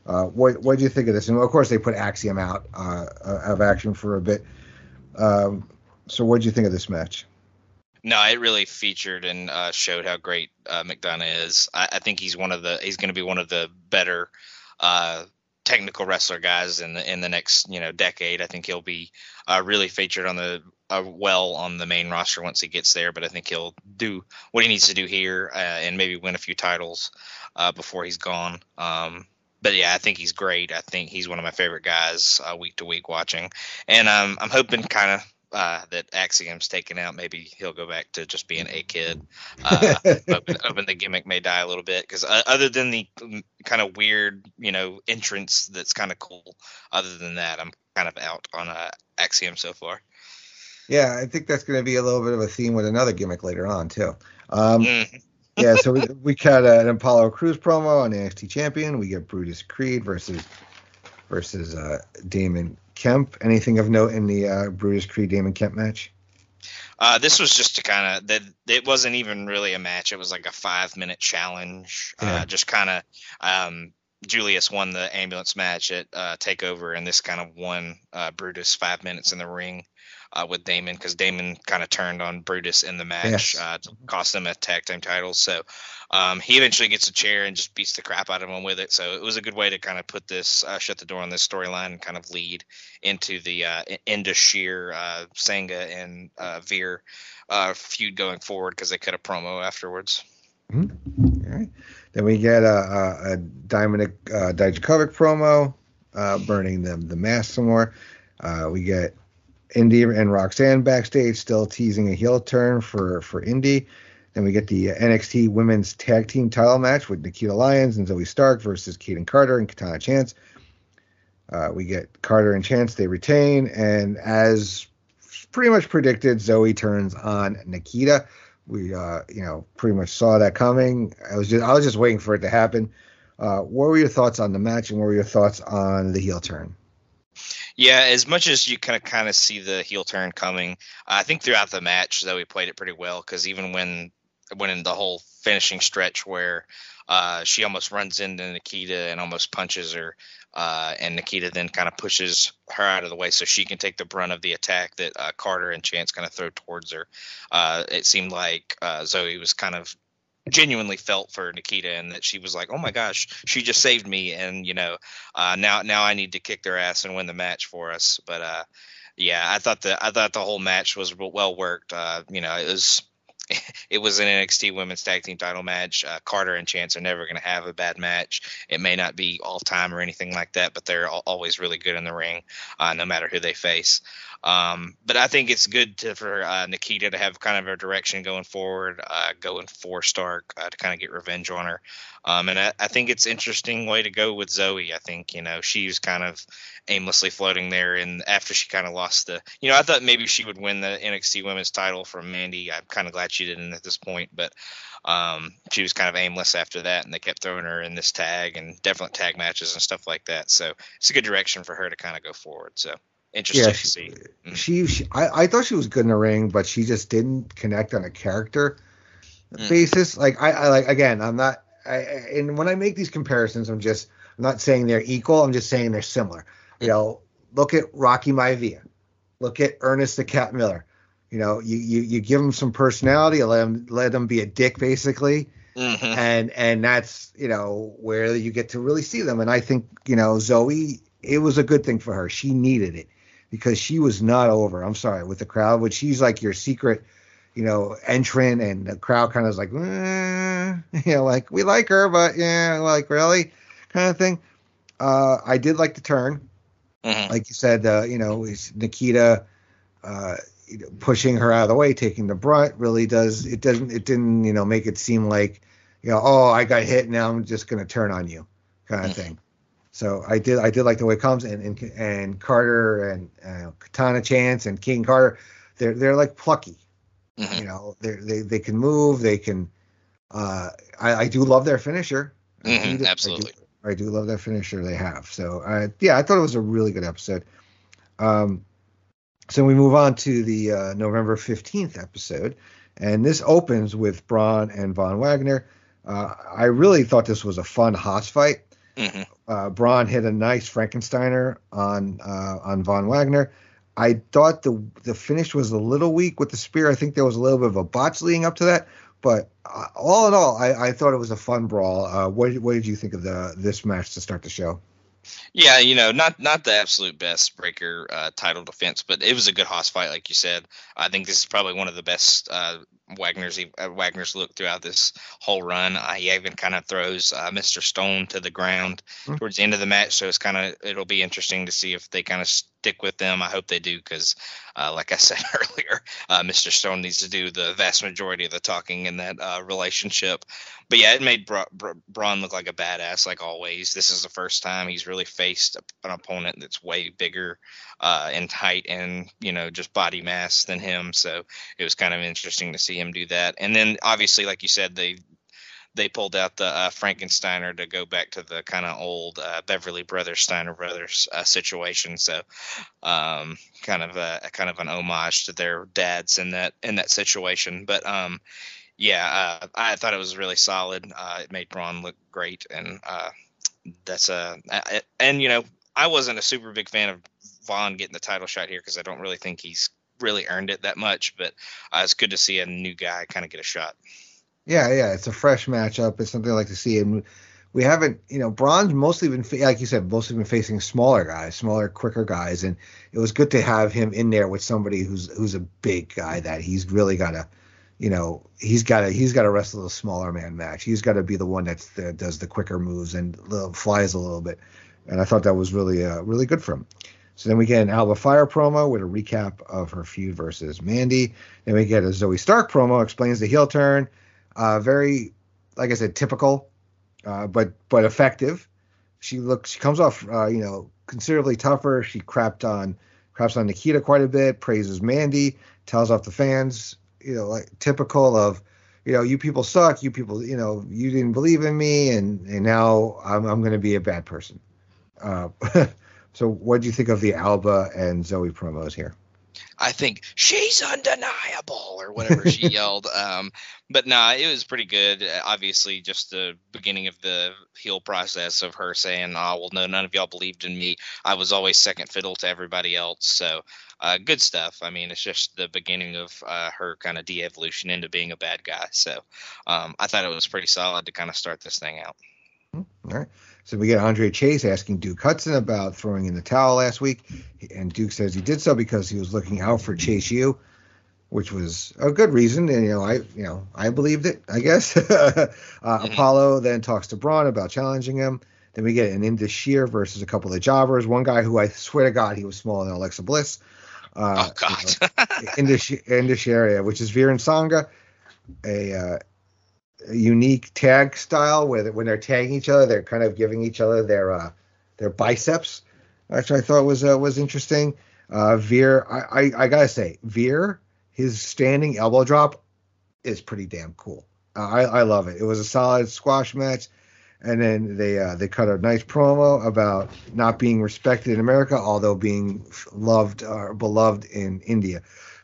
Uh, what what do you think of this? And of course they put Axiom out uh, of action for a bit. Um, so what do you think of this match? No, it really featured and uh, showed how great uh, McDonagh is. I, I, think he's one of the he's going to be one of the better uh, technical wrestler guys in the in the next you know decade. I think he'll be uh, really featured on the uh, well on the main roster once he gets there. But I think he'll do what he needs to do here uh, and maybe win a few titles before he's gone. Um, but yeah, I think he's great. I think he's one of my favorite guys uh, week to week watching, and um, I'm hoping kind of uh, that Axiom's taken out, maybe he'll go back to just being a kid. Uh, the gimmick may die a little bit because uh, other than the kind of weird, you know, entrance that's kind of cool. Other than that, I'm kind of out on uh, Axiom so far. Yeah, I think that's going to be a little bit of a theme with another gimmick later on too. Um, mm. yeah, so we, we cut an Apollo Crews promo on NXT Champion. We get Brutus Creed versus versus uh, Damon Kemp. Anything of note in the uh, Brutus Creed Damon Kemp match? Uh, this was just to kind of that. It wasn't even really a match. It was like a five minute challenge. Uh, yeah. Uh, just kind of. Um, Julius won the ambulance match at uh, Takeover, and this kind of won uh, Brutus five minutes in the ring. Uh, with Damon because Damon kind of turned on Brutus in the match, yes. uh, to cost them a tag team title. So um, he eventually gets a chair and just beats the crap out of him with it. So it was a good way to kind of put this, uh, shut the door on this storyline and kind of lead into the uh, Indus Sher, uh, Sangha, and uh, Veer uh, feud going forward because they cut a promo afterwards. Mm-hmm. All right. Then we get a, a, a uh, Dijakovic promo, uh, burning them the mask some more. Uh, we get Indi and Roxanne backstage, still teasing a heel turn for for Indi. Then we get the NXT Women's Tag Team Title match with Nikita Lyons and Zoey Stark versus Kayden Carter and Katana Chance. Uh, we get Carter and Chance; they retain, and as pretty much predicted, Zoey turns on Nikita. We, uh, you know, pretty much saw that coming. I was just, I was just waiting for it to happen. Uh, what were your thoughts on the match, and what were your thoughts on the heel turn? Yeah, as much as you kind of kind of see the heel turn coming, I think throughout the match, Zoey played it pretty well because even when when in the whole finishing stretch where uh, she almost runs into Nikita and almost punches her, uh, and Nikita then kind of pushes her out of the way so she can take the brunt of the attack that uh, Carter and Chance kind of throw towards her. Uh, it seemed like uh, Zoey was kind of genuinely felt for Nikita and that she was like, "Oh my gosh, she just saved me," and you know, uh, now now I need to kick their ass and win the match for us. But uh, yeah, I thought the I thought the whole match was well worked. Uh, you know, it was it was an NXT Women's Tag Team Title match. Uh, Carter and Chance are never going to have a bad match. It may not be all time or anything like that, but they're always really good in the ring, uh, no matter who they face. Um, but I think it's good to, for uh, Nikita to have kind of a direction going forward, uh, going for Stark uh, to kind of get revenge on her. Um, and I, I, think it's interesting way to go with Zoey. I think you know she was kind of aimlessly floating there, and after she kind of lost the, you know, I thought maybe she would win the NXT Women's Title from Mandy. I'm kind of glad she didn't at this point, but um, she was kind of aimless after that, and they kept throwing her in this tag and definite tag matches and stuff like that. So it's a good direction for her to kind of go forward. So interesting yeah, she, to see. Mm. She, she I, I, thought she was good in the ring, but she just didn't connect on a character mm. basis. Like I, I, like again, I'm not. I, and when I make these comparisons, I'm just I'm not saying they're equal. I'm just saying they're similar. You know, look at Rocky Maivia. Look at Ernest the Cat Miller. You know, you, you, you give them some personality, let them let them be a dick basically. Mm-hmm. And and that's you know where you get to really see them. And I think you know Zoey, it was a good thing for her. She needed it because she was not over. I'm sorry with the crowd, but she's like your secret, you know, entrant, and the crowd kind of is like, eh, you know, like we like her, but yeah, like really, kind of thing. Uh, I did like the turn. Mm-hmm. Like you said, uh, you know, Nikita uh, pushing her out of the way, taking the brunt, really does it doesn't it didn't you know make it seem like you know oh I got hit now I'm just gonna turn on you kind of mm-hmm. thing. So I did I did like the way it comes and and, and Carter and uh, Katana Chance and King Carter they're they're like plucky. Mm-hmm. You know they they they can move they can. Uh, I, I do love their finisher. Mm-hmm, absolutely. I do love that finisher they have. So uh, yeah, I thought it was a really good episode. Um, so we move on to the uh, November fifteenth episode, and this opens with Bron and Von Wagner. Uh, I really thought this was a fun hoss fight. Mm-hmm. Uh, Bron hit a nice Frankensteiner on uh, on Von Wagner. I thought the the finish was a little weak with the spear. I think there was a little bit of a botch leading up to that, but uh, all in all, I, I, thought it was a fun brawl. Uh, what, what did you think of the this match to start the show? Yeah, you know, not not the absolute best Breakker uh, title defense, but it was a good hoss fight, like you said. I think this is probably one of the best uh, Wagner's uh, Wagner's look throughout this whole run. Uh, he even kind of throws uh, Mr. Stone to the ground mm-hmm. towards the end of the match, so it's kind of it'll be interesting to see if they kind of stick with them. I hope they do because, uh, like I said earlier, uh, Mr. Stone needs to do the vast majority of the talking in that uh, relationship. But yeah, it made Bra- Bra- Bron look like a badass, like always. This is the first time he's really faced an opponent that's way bigger uh, in height and you know just body mass than him. So it was kind of interesting to see him do that. And then obviously, like you said, they they pulled out the uh, Frankensteiner to go back to the kind of old uh, Beverly Brothers Steiner Brothers uh, situation. So, um, kind of a, kind of an homage to their dads in that in that situation. But um, yeah, uh, I thought it was really solid. Uh, it made Bron look great, and uh, that's a and you know I wasn't a super big fan of Von getting the title shot here because I don't really think he's really earned it that much. But uh, it's good to see a new guy kind of get a shot. Yeah, yeah, it's a fresh matchup. It's something I like to see, and we haven't, you know, Bron's mostly been, like you said, mostly been facing smaller guys, smaller, quicker guys, and it was good to have him in there with somebody who's who's a big guy that he's really got to, you know, he's got to he's got to wrestle the smaller man match. He's got to be the one that's that does the quicker moves and flies a little bit, and I thought that was really uh, really good for him. So then we get an Alba Fyre promo with a recap of her feud versus Mandy. Then we get a Zoey Stark promo explains the heel turn. Uh, very, like I said, typical uh, but but effective. She looks she comes off uh, you know considerably tougher. She crapped on craps on Nikita quite a bit, praises Mandy, tells off the fans, you know, like typical of you know, you people suck, you people, you know, you didn't believe in me, and and now I'm I'm going to be a bad person. Uh, so, what do you think of the Alba and Zoey promos here? I think she's undeniable or whatever she yelled. Um, but nah, it was pretty good. Obviously, just the beginning of the heel process of her saying, "Oh, well, no, none of y'all believed in me. I was always second fiddle to everybody else." So, uh, good stuff. I mean, it's just the beginning of uh, her kind of de-evolution into being a bad guy. So, um, I thought it was pretty solid to kind of start this thing out. All right. So we get Andre Chase asking Duke Hudson about throwing in the towel last week, and Duke says he did so because he was looking out for Chase U, which was a good reason. And you know, I you know I believed it. I guess. uh, mm-hmm. Apollo then talks to Bron about challenging him. Then we get an Indus Sher versus a couple of jobbers. One guy who I swear to God he was smaller than Alexa Bliss. Uh, oh God. you know, area, which is and Sangha, a uh, unique tag style where when they're tagging each other, they're kind of giving each other their uh, their biceps, which I thought was uh, was interesting. Uh, Veer, I, I, I gotta say, Veer, his standing elbow drop is pretty damn cool. Uh, I I love it. It was a solid squash match, and then they uh, they cut a nice promo about not being respected in America, although being loved or beloved in India.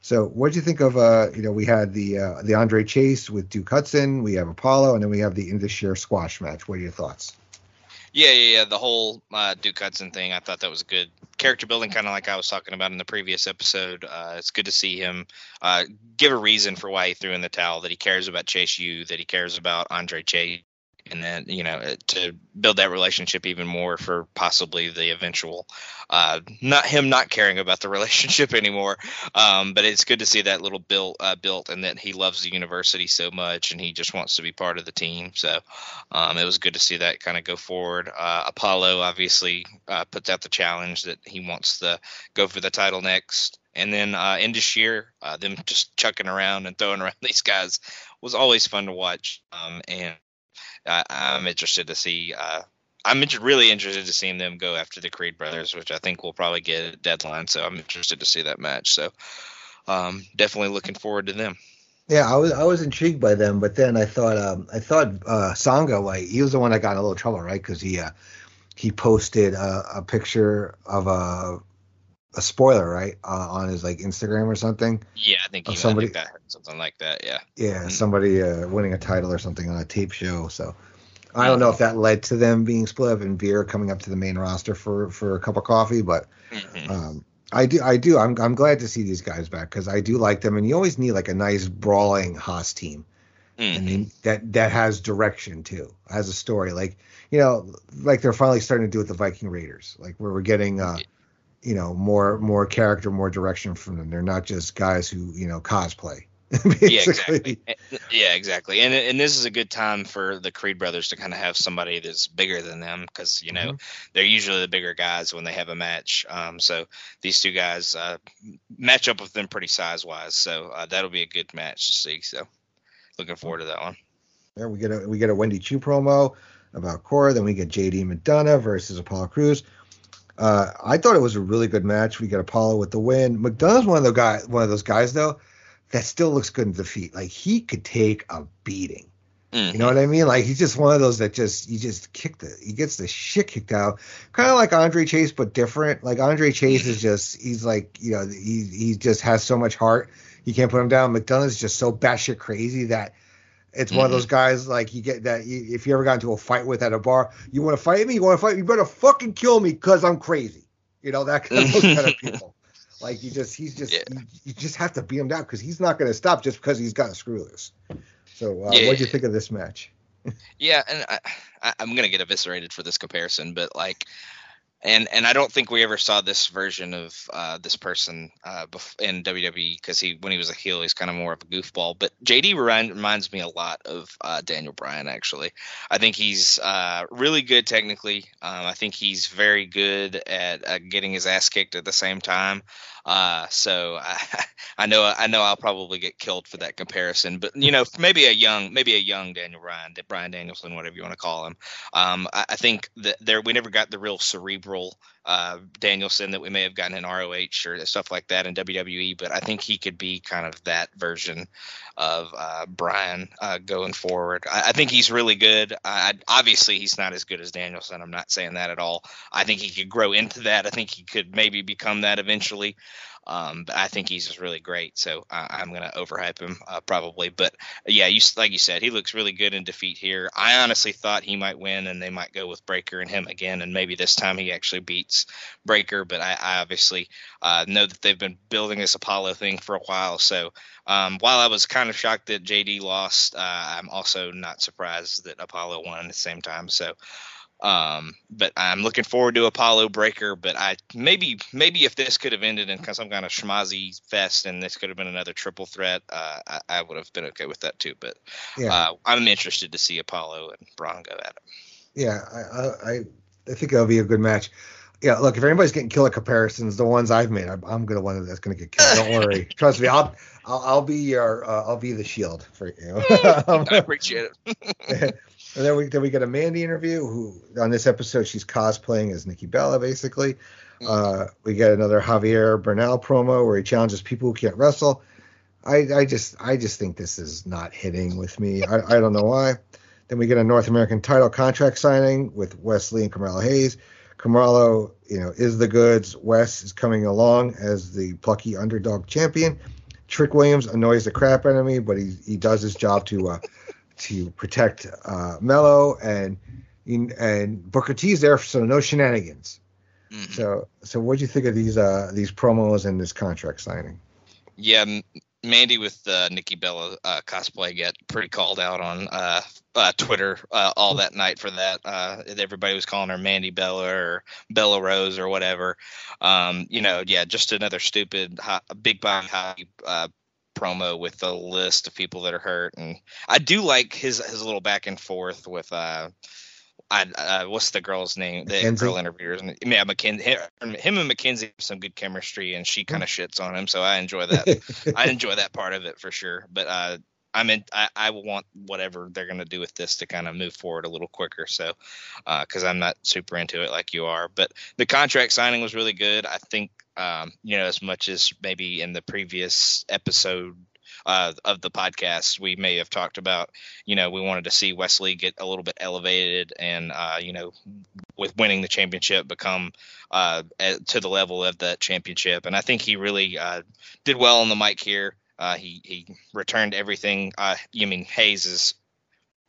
So, what do you think of? Uh, you know, we had the uh, the Andre Chase with Duke Hudson, we have Apollo, and then we have the Indus Sher squash match. What are your thoughts? Yeah, yeah, yeah. The whole uh, Duke Hudson thing, I thought that was good character building, kind of like I was talking about in the previous episode. Uh, it's good to see him uh, give a reason for why he threw in the towel, that he cares about Chase U, that he cares about Andre Chase, and then you know uh, to build that relationship even more for possibly the eventual uh, not him not caring about the relationship anymore. Um, but it's good to see that little built uh, built and that he loves the university so much and he just wants to be part of the team. So um, it was good to see that kind of go forward. Uh, apollo obviously uh, puts out the challenge that he wants to go for the title next. And then uh, Indus Sher, uh, them just chucking around and throwing around these guys was always fun to watch. Um, and I, am interested to see. Uh, I'm really interested to seeing them go after the Creed brothers, which I think we'll probably get a deadline. So I'm interested to see that match. So um, definitely looking forward to them. Yeah, I was I was intrigued by them, but then I thought um, I thought uh, Sangha like he was the one that got in a little trouble, right? Because he uh, he posted a, a, picture of a a spoiler, right, uh, on his like Instagram or something. Yeah, I think he, somebody think that something like that. Yeah. Yeah, mm-hmm. somebody uh, winning a title or something on a tape show. So I don't know if that led to them being split up and Veer coming up to the main roster for for a cup of coffee, but mm-hmm. um, I do I do I'm I'm glad to see these guys back because I do like them, and you always need like a nice brawling hoss team. Mm-hmm. I mean that that has direction too, has a story. Like you know, like they're finally starting to do with the Viking Raiders, like where we're getting uh, you know more more character more direction from them. They're not just guys who you know cosplay yeah exactly. Yeah exactly. And and this is a good time for the creed brothers to kind of have somebody that's bigger than them because you know mm-hmm. they're usually the bigger guys when they have a match. Um, so these two guys uh, match up with them pretty size wise so uh, that'll be a good match to see. So looking forward to that one. Yeah we get a we get a wendy Choo promo about Cora. Then we get JD McDonagh versus Apollo Crews. Uh, I thought it was a really good match. We get Apollo with the win. McDonagh's one of the guy, one of those guys though, that still looks good in defeat. Like he could take a beating. Mm-hmm. You know what I mean? Like he's just one of those that just he just kicked the he gets the shit kicked out. Kind of like Andre Chase, but different. Like Andre Chase is just he's like you know he he just has so much heart. You can't put him down. McDonagh's just so batshit crazy that it's mm-hmm. one of those mm-hmm. guys like you get that you, if you ever got into a fight with at a bar, you want to fight me, you want to fight, you better fucking kill me because I'm crazy. You know that kind of, kind of people. Like you just he's just yeah. you, you, just have to beat him down because he's not going to stop just because he's got a screw loose. So uh, yeah, what do you think of this match? yeah, and I, I, I'm going to get eviscerated for this comparison, but like and and I don't think we ever saw this version of uh, this person uh, in WWE because he when he was a heel he's kind of more of a goofball. But JD reminds me a lot of uh, Daniel Bryan actually. I think he's uh, really good technically. Um, I think he's very good at getting his ass kicked at the same time. Uh, so I, I know I know I'll probably get killed for that comparison, but you know maybe a young maybe a young Daniel Bryan, Brian Danielson, whatever you want to call him. Um, I, I, think that there we never got the real cerebral uh, Danielson that we may have gotten in ROH or stuff like that in WWE, but I think he could be kind of that version of uh, Bryan uh, going forward. I, I, think he's really good. I, obviously, he's not as good as Danielson. I'm not saying that at all. I think he could grow into that. I think he could maybe become that eventually. Um, but I think he's just really great, so I, am to overhype him uh, probably. But yeah, you like you said, he looks really good in defeat here. I honestly thought he might win, and they might go with Breakker and him again, and maybe this time he actually beats Breakker. But I, I obviously uh, know that they've been building this Apollo thing for a while, so um, while I was kind of shocked that JD lost, uh, I'm also not surprised that Apollo won at the same time. So um, but I'm looking forward to Apollo Breakker. But I maybe maybe if this could have ended in some kind of schmozzy fest and this could have been another triple threat, uh, I, I, would have been okay with that too. But yeah. uh, I'm interested to see Apollo and Bron go at it. Yeah, I, I I think it'll be a good match. Yeah, look, if anybody's getting killer comparisons, the ones I've made, I'm, I'm gonna one that's gonna get killed. Don't worry, trust me. I'll, I'll I'll be your uh, I'll be the shield for you. I appreciate it. And then we then we get a Mandy interview who on this episode she's cosplaying as Nikki Bella basically. Mm-hmm. Uh, we get another Javier Bernal promo where he challenges people who can't wrestle. I, I just I just think this is not hitting with me. I, I don't know why. Then we get a North American title contract signing with Wes Lee and Carmelo Hayes. Carmelo, you know, is the goods. Wes is coming along as the plucky underdog champion. Trick Williams annoys the crap out of me, but he he does his job to uh, to protect uh, Melo and and Booker T's there, so no shenanigans. Mm-hmm. So so what do you think of these uh these promos and this contract signing? Yeah, Mandy with uh, Nikki Bella uh, cosplay get pretty called out on uh, uh Twitter uh, all that night for that. Uh, everybody was calling her Mandy Bella or Bella Rose or whatever. Um, you know, yeah, just another stupid hot, big body hockey promo with the list of people that are hurt, and I do like his his little back and forth with uh. I, uh, what's the girl's name? The Mackenzie? girl interviewers. Yeah, McKenzie. Him and McKenzie have some good chemistry, and she kind of shits on him, so I enjoy that. I enjoy that part of it for sure. But uh, I'm in. I, I want whatever they're going to do with this to kind of move forward a little quicker. So, because uh, I'm not super into it like you are, but the contract signing was really good. I think um, you know, as much as maybe in the previous episode uh, of the podcast, we may have talked about, you know, we wanted to see Wes Lee get a little bit elevated and, uh, you know, with winning the championship, become uh, to the level of that championship. And I think he really uh, did well on the mic here. Uh, he he returned everything. Uh, you mean Hayes is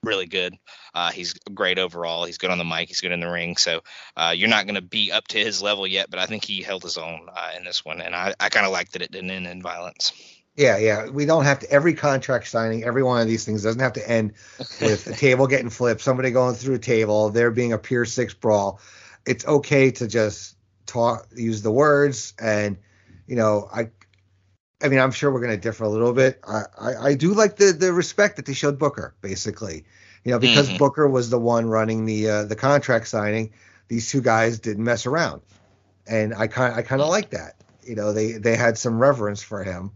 really good. Uh, he's great overall. He's good on the mic. He's good in the ring. So uh, you're not going to be up to his level yet, but I think he held his own uh, in this one, and I, I kind of like that it didn't end in violence. Yeah, yeah. We don't have to every contract signing, every one of these things doesn't have to end with a table getting flipped, somebody going through a table, there being a Pier Six brawl. It's okay to just talk, use the words, and you know, I I mean, I'm sure we're going to differ a little bit. I, I, I, do like the the respect that they showed Booker, basically. You know, because mm-hmm. Booker was the one running the uh, the contract signing. These two guys didn't mess around, and I kind I kind of like that. You know, they they had some reverence for him,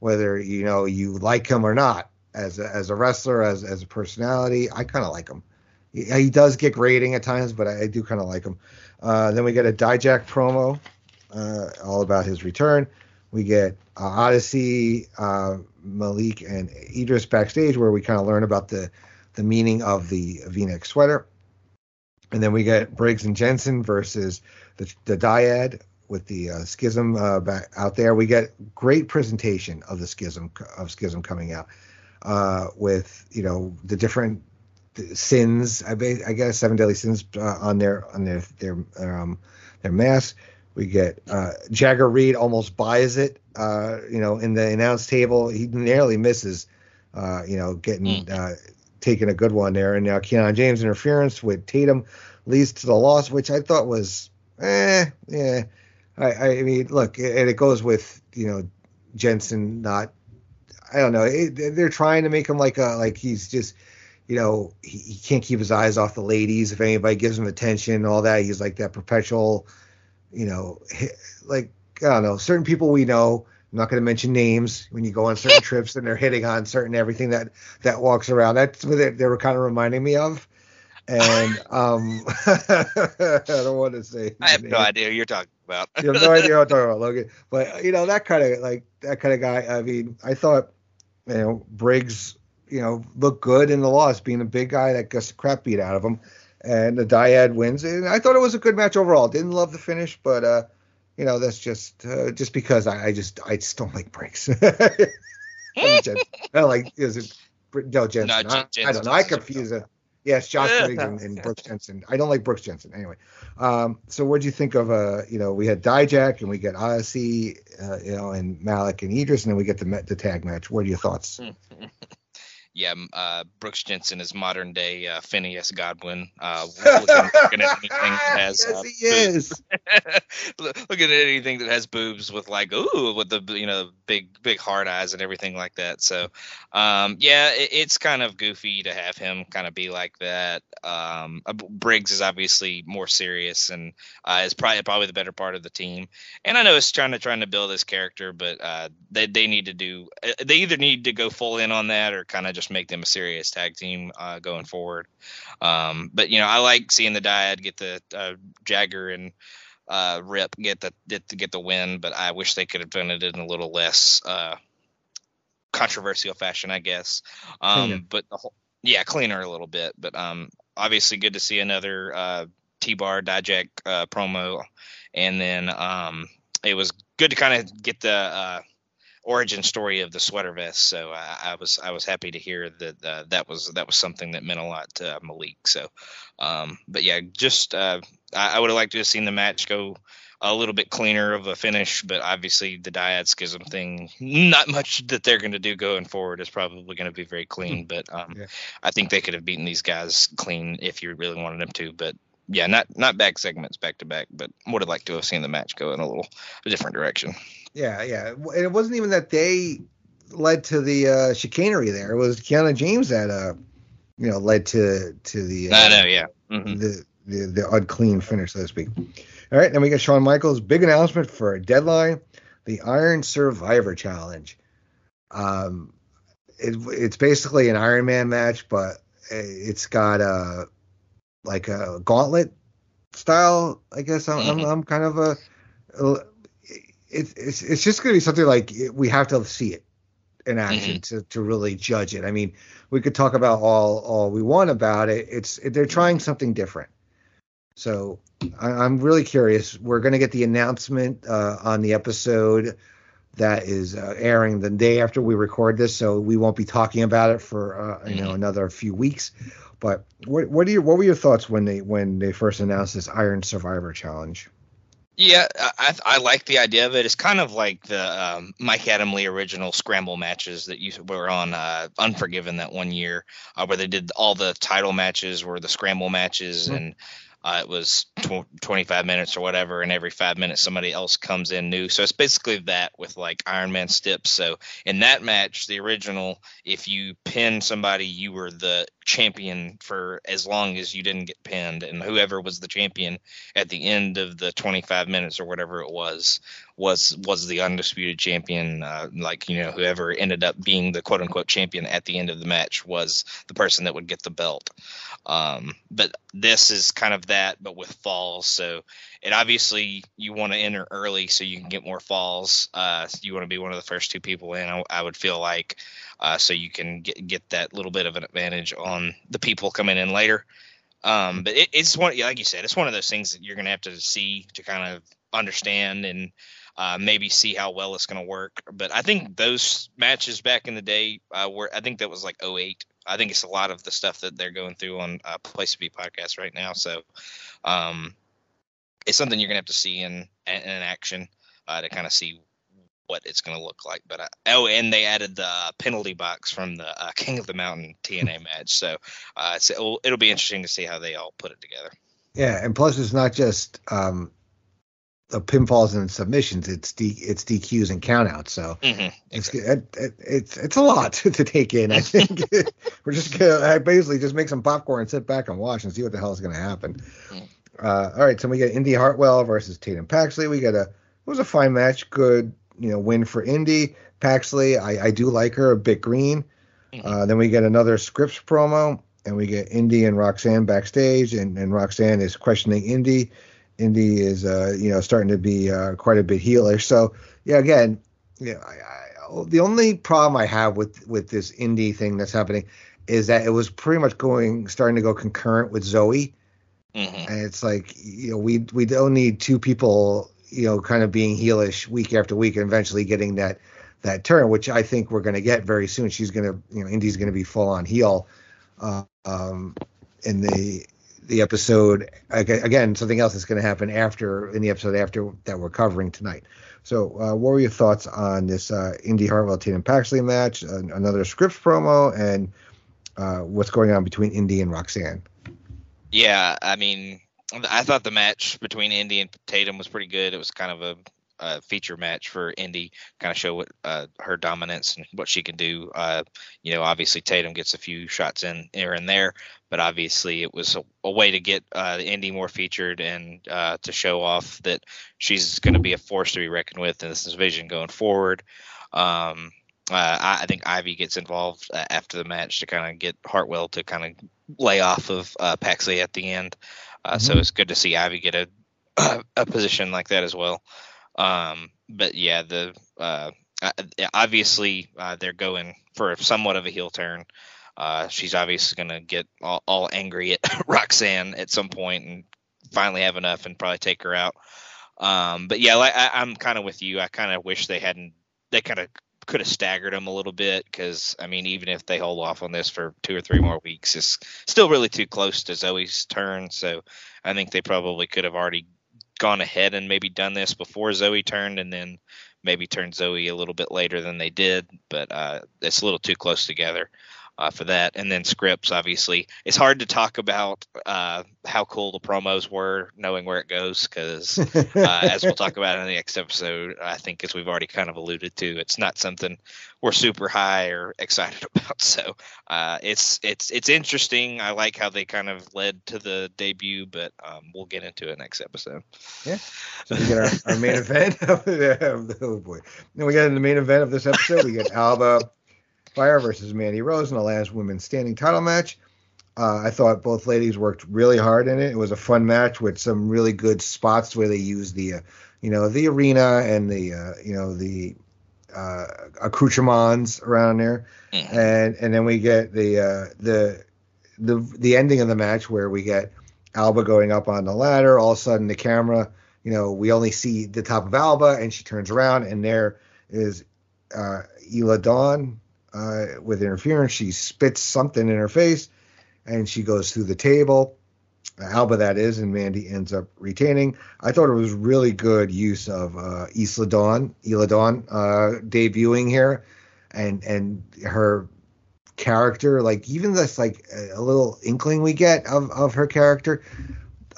whether you know you like him or not as a, as a wrestler, as as a personality. I kind of like him. He, he, does get grating at times, but I, I do kind of like him. Uh, then we get a Dijak promo, uh, all about his return. We get uh, Odyssey, uh, Malik, and Edris backstage, where we kind of learn about the the meaning of the V-neck sweater. And then we get Briggs and Jensen versus the, the Dyad with the uh, schism uh, back out there. We get great presentation of the schism of schism coming out uh, with you know the different sins. I, guess seven deadly sins uh, on their on their their um, their mask We get uh, Jagger Reed almost buys it. Uh, you know, in the announce table, he nearly misses. Uh, you know, getting mm. taking a good one there, and now Kiana James interference with Tatum leads to the loss, which I thought was, eh, yeah. I, I mean, look, and it goes with you know Jensen not. I don't know. It, they're trying to make him like a like he's just you know, he, he, can't keep his eyes off the ladies. If anybody gives him attention, all that, he's like that perpetual, you know, like I don't know, certain people we know. I'm not going to mention names when you go on certain trips and they're hitting on certain everything that that walks around. That's what they, they were kind of reminding me of. And um, I don't want to say. I have no idea you're talking about. you have no idea what I'm talking about, Logan. But you know that kind of like that kind of guy. I mean, I thought you know Briggs you know, look good in the loss, being a big guy that gets the crap beat out of him. And the Dyad wins. And I thought it was a good match overall. Didn't love the finish, but uh, you know, that's just uh, just because I, I, just I just don't like Briggs. I don't like is it no Jensen? No, I, I, don't know. I confuse it. Yes, Josh Briggs and, and Brooks Jensen. I don't like Brooks Jensen anyway. Um, so what do you think of uh, you know, we had Dijak and we get Odyssey, uh, you know, and Malik and Edris, and then we get the the tag match. What are your thoughts? yeah, uh, Brooks Jensen is modern day uh, Phineas Godwinn. Uh, looking, looking, at anything that has yes, uh, he is. looking at anything that has boobs with like ooh with the you know big big hard eyes and everything like that. So um, yeah, it, it's kind of goofy to have him kind of be like that. Um, uh, Briggs is obviously more serious and uh, is probably probably the better part of the team. And I know it's trying to trying to build his character, but uh, they they need to do they either need to go full in on that or kind of just just make them a serious tag team uh, going forward. Um, but you know, I like seeing the Dyad get the uh, Jagger and uh, Rip get the get, the win, but I wish they could have done it in a little less uh, controversial fashion, I guess. Um, but the whole, yeah, cleaner a little bit. But um, obviously, good to see another uh, T-Bar Dijak uh, promo, and then um, it was good to kind of get the uh, origin story of the sweater vest. So uh, I was I was happy to hear that uh, that was that was something that meant a lot to Malik. So, um, but yeah, just uh, I, I would have liked to have seen the match go a little bit cleaner of a finish, but obviously the dyad schism thing, not much that they're going to do going forward is probably going to be very clean. Hmm. But um, yeah. I think they could have beaten these guys clean if you really wanted them to. But yeah, not not back segments back to back, but would have liked to have seen the match go in a little a different direction. Yeah, yeah. And it wasn't even that they led to the uh, chicanery there. It was Kiana James that uh, you know, led to to the uh, I know, yeah. Mm-hmm. The, the the unclean finish, so to speak. All right, then we got Shawn Michaels big announcement for a deadline, the Iron Survivor Challenge. Um, it, it's basically an Iron Man match, but it's got a like a gauntlet style. I guess I'm mm-hmm. I'm, I'm, kind of a. It, it's it's just going to be something like we have to see it in action mm-hmm. to, to really judge it. I mean, we could talk about all all we want about it. It's they're trying something different. So I, am really curious. We're going to get the announcement uh, on the episode that is uh, airing the day after we record this, so we won't be talking about it for uh, you know mm-hmm. another few weeks. But what what, you, what were your thoughts when they when they first announced this Iron Survivor Challenge? Yeah, I, I like the idea of it. It's kind of like the um, Mike Adamle original scramble matches that you were on uh, Unforgiven that one year, uh, where they did all the title matches were the scramble matches, mm-hmm. and uh, it was tw- 25 minutes or whatever, and every five minutes somebody else comes in new. So it's basically that with like Iron Man steps. So in that match, the original, if you pin somebody, you were the champion for as long as you didn't get pinned, and whoever was the champion at the end of the 25 minutes or whatever it was was was the undisputed champion. Uh, like you know, whoever ended up being the quote unquote champion at the end of the match was the person that would get the belt. Um, but this is kind of that, but with falls. So it obviously you want to enter early so you can get more falls. Uh, you want to be one of the first two people in. I, I would feel like uh, so you can get get that little bit of an advantage on the people coming in later. Um, but it, it's one, like you said, it's one of those things that you're going to have to see to kind of understand and uh, maybe see how well it's going to work. But I think those matches back in the day uh, were, I think that was like 08. I think it's a lot of the stuff that they're going through on uh, Place to Be podcast right now. So, um, it's something you're gonna have to see in in action uh, to kind of see what it's going to look like. But uh, oh, and they added the penalty box from the uh, King of the Mountain TNA match, so uh, it'll, it'll be interesting to see how they all put it together. Yeah, and plus it's not just um, the pinfalls and submissions; it's D, it's DQs and countouts. So mm-hmm, it's, it, it, it's it's a lot to, to take in. I think we're just gonna basically just make some popcorn and sit back and watch and see what the hell is going to happen. Mm-hmm. Uh, all right, so we get Indi Hartwell versus Tatum Paxley. We got a it was a fine match, good you know win for Indi. Paxley, I, I do like her a bit green. Mm-hmm. Uh, then we get another Scrypts promo, and we get Indi and Roxanne backstage, and, and Roxanne is questioning Indi. Indi is uh, you know starting to be uh, quite a bit heelish. So yeah, again, yeah, I, I, the only problem I have with with this Indi thing that's happening is that it was pretty much going starting to go concurrent with Zoey. Mm-hmm. And it's like you know we we don't need two people you know, kind of being heelish week after week and eventually getting that that turn, which I think we're going to get very soon. She's going to, you know, Indi's going to be full on heel uh, um, in the the episode. Again, something else that's going to happen after in the episode after that we're covering tonight. So, uh, what were your thoughts on this uh, Indi Hartwell Tatum Paxley match? Another Scrypts promo and uh, what's going on between Indi and Roxanne? Yeah, I mean, I thought the match between Indi and Tatum was pretty good. It was kind of a, a feature match for Indi, kind of show what uh, her dominance and what she can do. Uh, you know, obviously Tatum gets a few shots in here and there, but obviously it was a, a way to get uh, Indi more featured and uh, to show off that she's going to be a force to be reckoned with in this division going forward. Um, uh, I, I, think Ivy gets involved uh, after the match to kind of get Hartwell to kind of lay off of uh, Paxley at the end. Uh, mm-hmm. So it's good to see Ivy get a a position like that as well. Um, but yeah, the uh, obviously uh, they're going for somewhat of a heel turn. Uh, she's obviously going to get all, all, angry at Roxanne at some point and finally have enough and probably take her out. Um, but yeah, I, I'm kind of with you. I kind of wish they hadn't. They kind of could have staggered them a little bit because I mean, even if they hold off on this for two or three more weeks, it's still really too close to Zoey's turn. So I think they probably could have already gone ahead and maybe done this before Zoey turned, and then maybe turned Zoey a little bit later than they did. But uh, it's a little too close together uh, for that. And then Scrypts, obviously, it's hard to talk about uh, how cool the promos were, knowing where it goes, because uh, as we'll talk about in the next episode, I think as we've already kind of alluded to, it's not something we're super high or excited about. So uh, it's it's it's interesting. I like how they kind of led to the debut, but um, we'll get into it next episode. Yeah. So we get our, our main event. oh boy. Then we get in the main event of this episode. We get Alba Fyre versus Mandy Rose in the last women's standing title match. Uh, I thought both ladies worked really hard in it. It was a fun match with some really good spots where they used the, uh, you know, the arena and the, uh, you know, the uh, accoutrements around there, mm-hmm. and and then we get the uh, the the the ending of the match where we get Alba going up on the ladder. All of a sudden, the camera, you know, we only see the top of Alba, and she turns around, and there is uh, Dawn uh, with interference. She spits something in her face, and she goes through the table. Alba, that is, and Mandy ends up retaining. I thought it was really good use of uh, Isla Dawn, Isla Dawn uh, debuting here, and and her character, like even this like a little inkling we get of, of her character,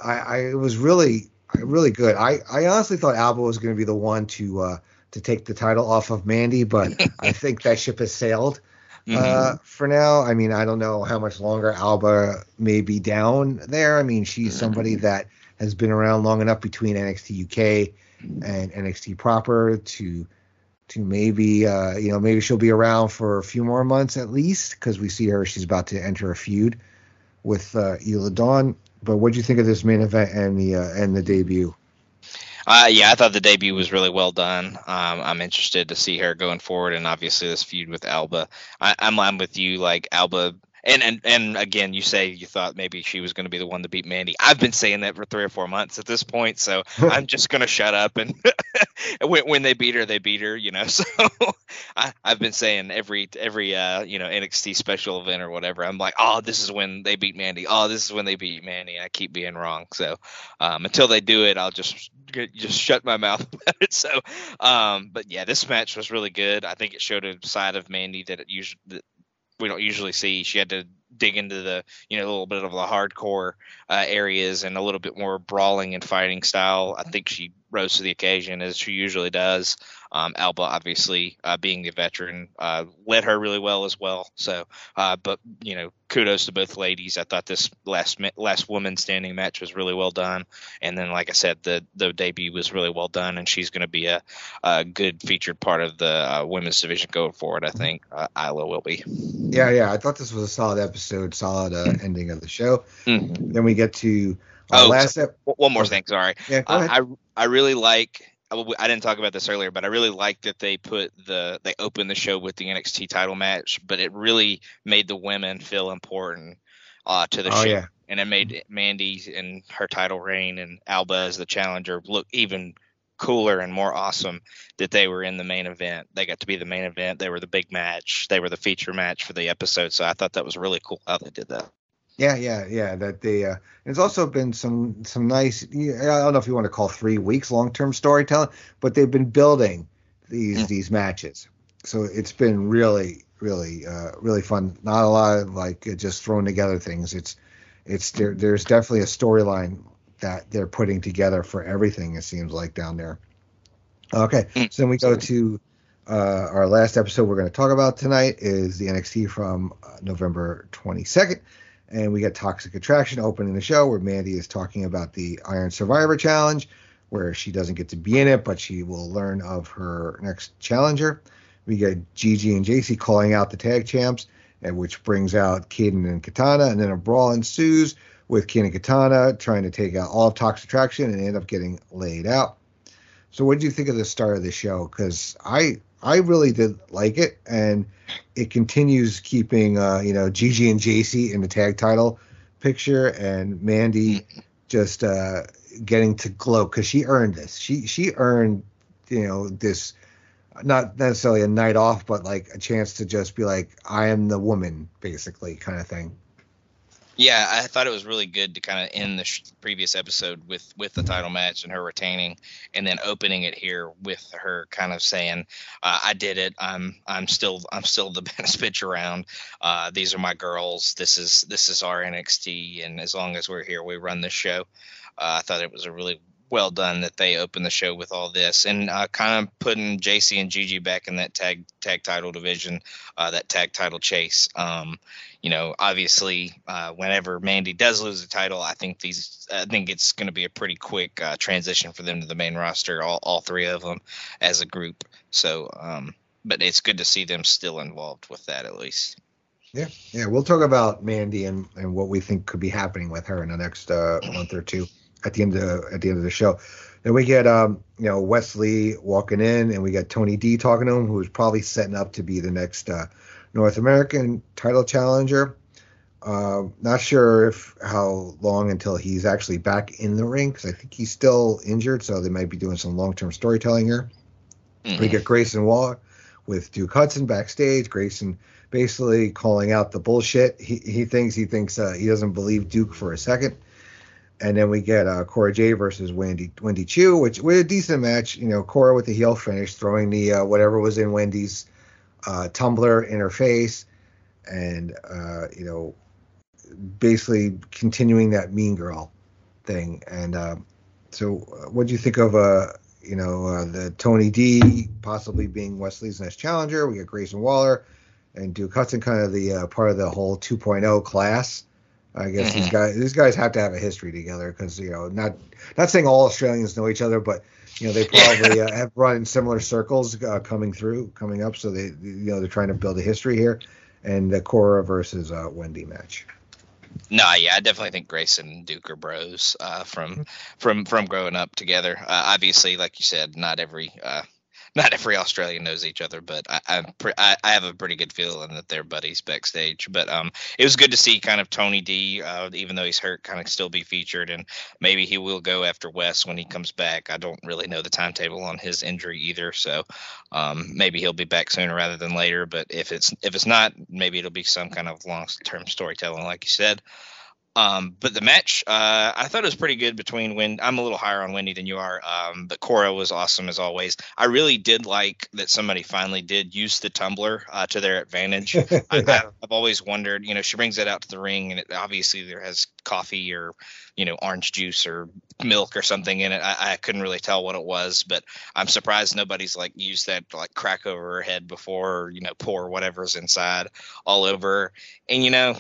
I, I it was really really good. I, I honestly thought Alba was going to be the one to uh, to take the title off of Mandy, but I think that ship has sailed uh, mm-hmm. for now. I mean, I don't know how much longer Alba may be down there. I mean, she's mm-hmm. somebody that has been around long enough between NXT UK and NXT proper to to maybe uh, you know maybe she'll be around for a few more months at least because we see her she's about to enter a feud with uh, Dawn. But what do you think of this main event and the uh, and the debut? Uh, yeah, I thought the debut was really well done. Um, I'm interested to see her going forward, and obviously this feud with Alba. I, am I'm with you. Like Alba And and and again, you say you thought maybe she was going to be the one to beat Mandy. I've been saying that for three or four months at this point, so I'm just going to shut up. And when, when they beat her, they beat her. You know, so I, have been saying every every uh, you know NXT special event or whatever. I'm like, oh, this is when they beat Mandy. Oh, this is when they beat Mandy. I keep being wrong. So um, until they do it, I'll just just shut my mouth about it. So, um, but yeah, this match was really good. I think it showed a side of Mandy that it usually we don't usually see. She had to dig into the you know a little bit of the hardcore uh, areas and a little bit more brawling and fighting style. I think she rose to the occasion as she usually does. Um, Alba, obviously, uh, being the veteran, uh, led her really well as well. So, uh, but you know, kudos to both ladies. I thought this last last woman standing match was really well done, and then, like I said, the the debut was really well done, and she's going to be a, a, good featured part of the uh, women's division going forward. I think uh, Isla will be. Yeah, yeah, I thought this was a solid episode, solid uh, ending of the show. Mm-hmm. Then we get to oh, last. ep- one more thing, sorry. Yeah, I I really like I didn't talk about this earlier, but I really like that they put the they opened the show with the NXT title match, but it really made the women feel important uh, to the oh, show, yeah. and it made Mandy and her title reign and Alba as the challenger look even cooler and more awesome that they were in the main event. They got to be the main event. They were the big match. They were the feature match for the episode. So I thought that was really cool how they did that. Yeah, yeah, yeah. That they. Uh, there's also been some some nice. I don't know if you want to call three weeks long term storytelling, but they've been building these mm. these matches. So it's been really, really, uh, really fun. Not a lot of like just throwing together things. It's it's there, there's definitely a storyline that they're putting together for everything. It seems like down there. Okay, mm. so then we go to uh, our last episode we're going to talk about tonight is the NXT from uh, November 22nd and we get Toxic Attraction opening the show where Mandy is talking about the Iron Survivor Challenge, where she doesn't get to be in it, but she will learn of her next challenger. We get Gigi and Jacy calling out the tag champs, and which brings out Kayden and Katana, and then a brawl ensues with Kayden and Katana trying to take out all of Toxic Attraction and end up getting laid out. So, what did you think of the start of the show? Because I I really did like it, and it continues keeping uh, you know Gigi and Jacy in the tag title picture, and Mandy just uh, getting to glow because she earned this. She she earned you know this not necessarily a night off, but like a chance to just be like I am the woman, basically kind of thing. Yeah, I thought it was really good to kind of end the sh- previous episode with with the title match and her retaining, and then opening it here with her kind of saying, uh, "I did it. I'm I'm still I'm still the best bitch around. Uh, these are my girls. This is this is our NXT, and as long as we're here, we run this show." Uh, I thought it was a really well done that they opened the show with all this and uh, kind of putting Jacy and Gigi back in that tag tag title division, uh, that tag title chase. Um, you know, obviously, uh, whenever Mandy does lose the title, I think these, I think it's going to be a pretty quick uh, transition for them to the main roster, all, all three of them as a group. So, um, but it's good to see them still involved with that at least. Yeah, yeah, we'll talk about Mandy and, and what we think could be happening with her in the next uh, month or two at the end of at the end of the show. Then we get um, you know Wes Lee walking in, and we got Tony D talking to him, who's probably setting up to be the next uh, North American title challenger. Uh, not sure if how long until he's actually back in the ring because I think he's still injured, so they might be doing some long term storytelling here. Mm-hmm. We get Grayson Waller with Duke Hudson backstage. Grayson basically calling out the bullshit. He he thinks he thinks uh, he doesn't believe Duke for a second and then we get uh, Cora Jade versus Wendy Wendy Choo, which was a decent match. You know, Cora with the heel finish, throwing the uh, whatever was in Wendy's uh, tumbler in her face, and uh, you know, basically continuing that mean girl thing. And uh, so, uh, what do you think of uh, you know the Tony D possibly being Wes Lee's next challenger? We got Grayson Waller and Duke Hudson, kind of the part of the whole 2.0 class. I guess mm-hmm. these guys these guys have to have a history together because you know not not saying all Australians know each other, but you know they probably uh, have run in similar circles uh, coming through coming up. So they you know they're trying to build a history here, and the Cora versus uh, Wendy match. No, yeah, I definitely think Grayson Duke are bros uh, from mm-hmm. from from growing up together. Uh, obviously, like you said, not every uh, not every Australian knows each other, but I, pre- I, I have a pretty good feeling that they're buddies backstage. But um, it was good to see kind of Tony D, uh, even though he's hurt, kind of still be featured, and maybe he will go after Wes when he comes back. I don't really know the timetable on his injury either, so um, maybe he'll be back sooner rather than later. But if it's if it's not, maybe it'll be some kind of long term storytelling, like you said. Um, but the match, uh, I thought it was pretty good between Wendy. I'm a little higher on Wendy than you are, um, but Cora was awesome as always. I really did like that somebody finally did use the tumbler uh, to their advantage. I, have always wondered, you know, she brings it out to the ring, and it, obviously there has coffee or, you know, orange juice or milk or something in it. I, I couldn't really tell what it was, but I'm surprised nobody's like used that to, like crack over her head before, or, you know, pour whatever's inside all over. And you know,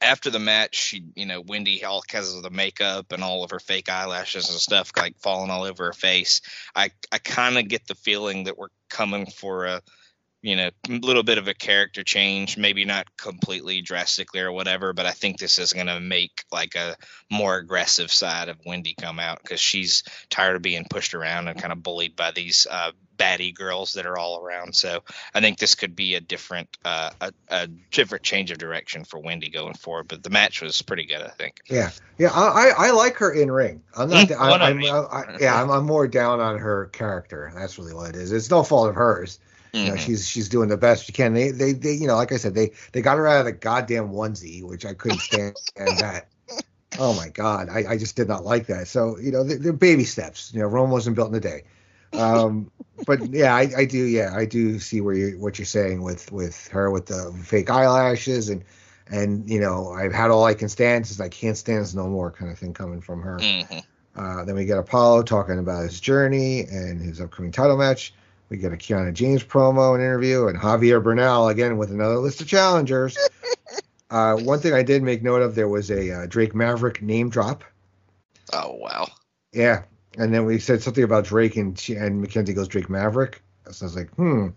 after the match, she, you know, Wendy, all because of the makeup and all of her fake eyelashes and stuff, like falling all over her face. I, I kind of get the feeling that we're coming for a, you know, a little bit of a character change, maybe not completely drastically or whatever, but I think this is going to make like a more aggressive side of Wendy come out because she's tired of being pushed around and kind of bullied by these uh, baddie girls that are all around. So I think this could be a different uh, a, a, different change of direction for Wendy going forward. But the match was pretty good, I think. Yeah, yeah, I I like her in ring. I'm not. Mm, I, I'm, I, yeah, I'm, I'm more down on her character. That's really what it is. It's no fault of hers. Mm-hmm. You know, mm-hmm. she's she's doing the best she can. They, they they you know, like I said, they they got her out of the goddamn onesie, which I couldn't stand that. Oh my god, I, I just did not like that. So you know, they're, they're baby steps. You know, Rome wasn't built in a day. Um, but yeah, I, I do. Yeah, I do see where you what you're saying with with her with the fake eyelashes and and you know I've had all I can stand since I can't stand no more kind of thing coming from her. Mm-hmm. Uh, then we get Apollo talking about his journey and his upcoming title match. We get a Kiana James promo and interview, and Javier Bernal again with another list of challengers. uh, one thing I did make note of there was a uh, Drake Maverick name drop. Oh wow! Yeah, and then we said something about Drake, and she, and Mackenzie goes Drake Maverick. So I was like, hmm,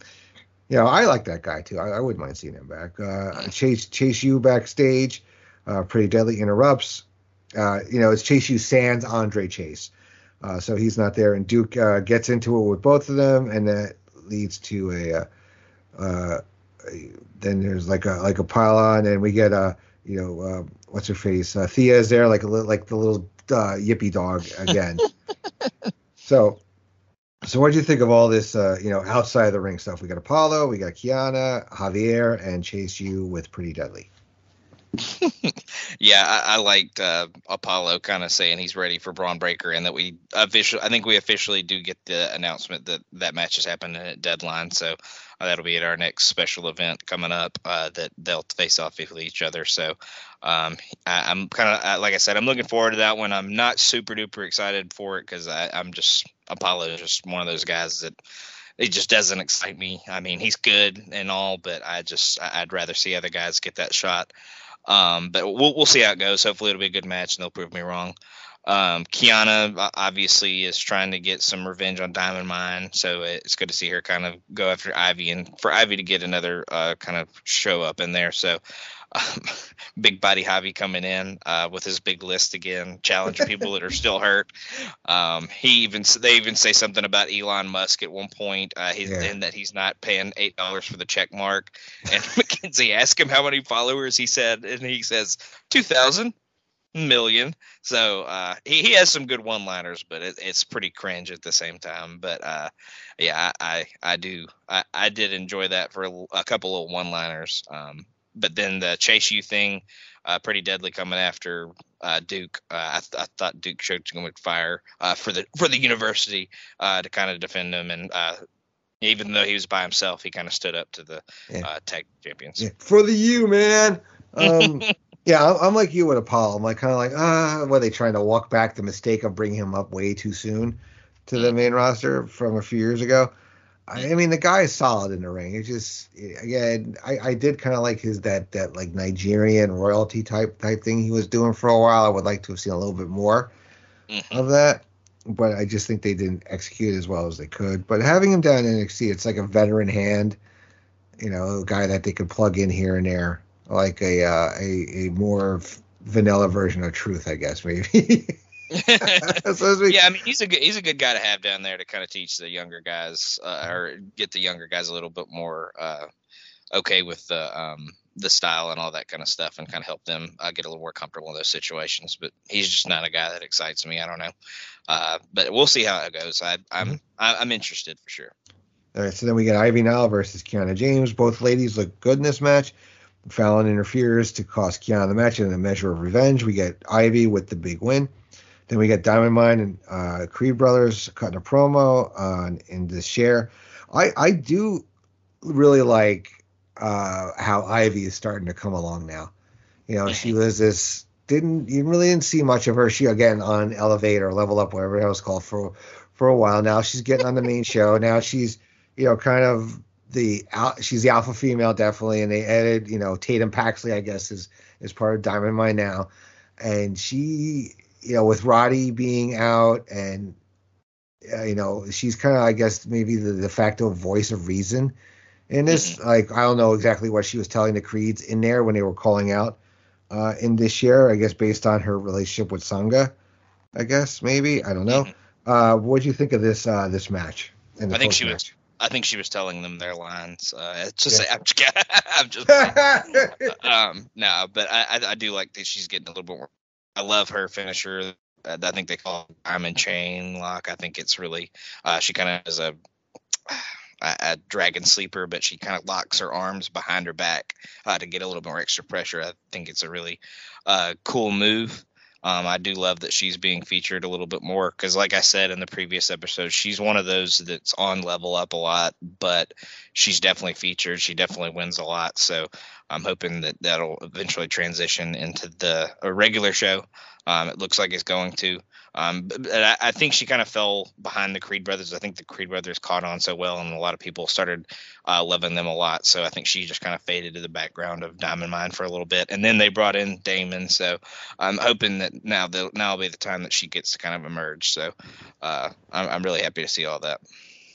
you know, I like that guy too. I, I wouldn't mind seeing him back. Uh, Chase Chase U backstage, uh, pretty deadly interrupts. Uh, you know, it's Chase U Sands Andre Chase. Uh, so he's not there, and Duke uh, gets into it with both of them, and that leads to a. Uh, uh then there's like a like a pylon, and we get a you know uh, what's her face uh, Thea is there like a little like the little yippy dog again. so so what do you think of all this you know outside of the ring stuff? We got Apollo, we got Kiana, Javier, and Chase U with Pretty Deadly. yeah, I, I liked uh, Apollo kind of saying he's ready for Bron Breakker, and that we officially, I think we officially do get the announcement that that match is happening at deadline. So uh, that'll be at our next special event coming up. Uh, that they'll face off with each other. So um, I, am kind of like I said, I'm looking forward to that one. I'm not super duper excited for it because I'm just Apollo is just one of those guys that it just doesn't excite me. I mean, he's good and all, but I just I'd rather see other guys get that shot. Um, but we'll we'll see how it goes. Hopefully, it'll be a good match, and they'll prove me wrong. Um, Kiana obviously is trying to get some revenge on Diamond Mine, so it's good to see her kind of go after Ivy and for Ivy to get another uh, kind of show up in there. So um, big body Javi coming in uh, with his big list again, challenging people that are still hurt. Um, he even they even say something about Elon Musk at one point, uh, he's, yeah. and that he's not paying eight dollars for the check mark. And Mackenzie asked him how many followers he said, and he says two thousand million. So uh, he, he has some good one liners, but it, it's pretty cringe at the same time. But uh, yeah, I, I, I do I, I did enjoy that for a, a couple of one liners. Um, but then the Chase U thing, uh, pretty deadly coming after uh, Duke. Uh, I, th- I, thought Duke showed too much fire uh, for the for the university uh, to kind of defend him, and uh, even though he was by himself, he kind of stood up to the yeah. tag champions. Yeah. For the U, man. Um, yeah, I'm like you with Apollo. I'm like kind of like, ah, were they trying to walk back the mistake of bringing him up way too soon to the mm. main roster from a few years ago? I mean, the guy is solid in the ring. It's just, again, I, I did kind of like his that that like Nigerian royalty type type thing he was doing for a while. I would like to have seen a little bit more mm-hmm. of that, but I just think they didn't execute as well as they could. But having him down in NXT, it's like a veteran hand, you know, a guy that they could plug in here and there, like a uh, a a more vanilla version of Truth, I guess maybe. so yeah, I mean he's a good he's a good guy to have down there to kind of teach the younger guys uh, or get the younger guys a little bit more uh, okay with the um, the style and all that kind of stuff and kind of help them uh, get a little more comfortable in those situations. But he's just not a guy that excites me. I don't know, uh, but we'll see how it goes. I, I'm mm-hmm. I, am i am interested for sure. All right, so then we get Ivy Nile versus Kiana James. Both ladies look good in this match. Fallon interferes to cost Kiana the match in a measure of revenge. We get Ivy with the big win. Then we got Diamond Mine and uh, Creed Brothers cutting a promo on Indus Sher. I I do really like uh, how Ivy is starting to come along now. You know, she was this didn't you really didn't see much of her. She again on Elevate or Level Up, whatever it was called for for a while. Now she's getting on the main show. Now she's you know kind of the she's the alpha female definitely, and they added you know Tatum Paxley I guess is is part of Diamond Mine now, and she you know with Roddy being out and uh, you know she's kind of I guess maybe the de facto voice of reason in this. Mm-hmm. Like I don't know exactly what she was telling the Creeds in there when they were calling out uh, Indus Sher. I guess based on her relationship with Sanga. I guess maybe I don't know. Mm-hmm. Uh, what do you think of this uh, this match? I think she match? was. I think she was telling them their lines. Uh, it's just, yeah. I'm just, I'm just um, no, but I, I, I, do like that she's getting a little bit more. I love her finisher. Uh, I think they call it diamond chain lock. I think it's really, uh, she kind of is a, a, dragon sleeper, but she kind of locks her arms behind her back uh, to get a little more extra pressure. I think it's a really uh, cool move. Um, I do love that she's being featured a little bit more because, like I said in the previous episode, she's one of those that's on level up a lot, but she's definitely featured. She definitely wins a lot. So I'm hoping that that'll eventually transition into the a regular show. Um, it looks like it's going to. Um, but, I, I, think she kind of fell behind the Creed brothers. I think the Creed brothers caught on so well, and a lot of people started uh, loving them a lot. So I think she just kind of faded to the background of Diamond Mine for a little bit, and then they brought in Damon. So I'm hoping that now the now will be the time that she gets to kind of emerge. So uh, I'm, I'm really happy to see all that.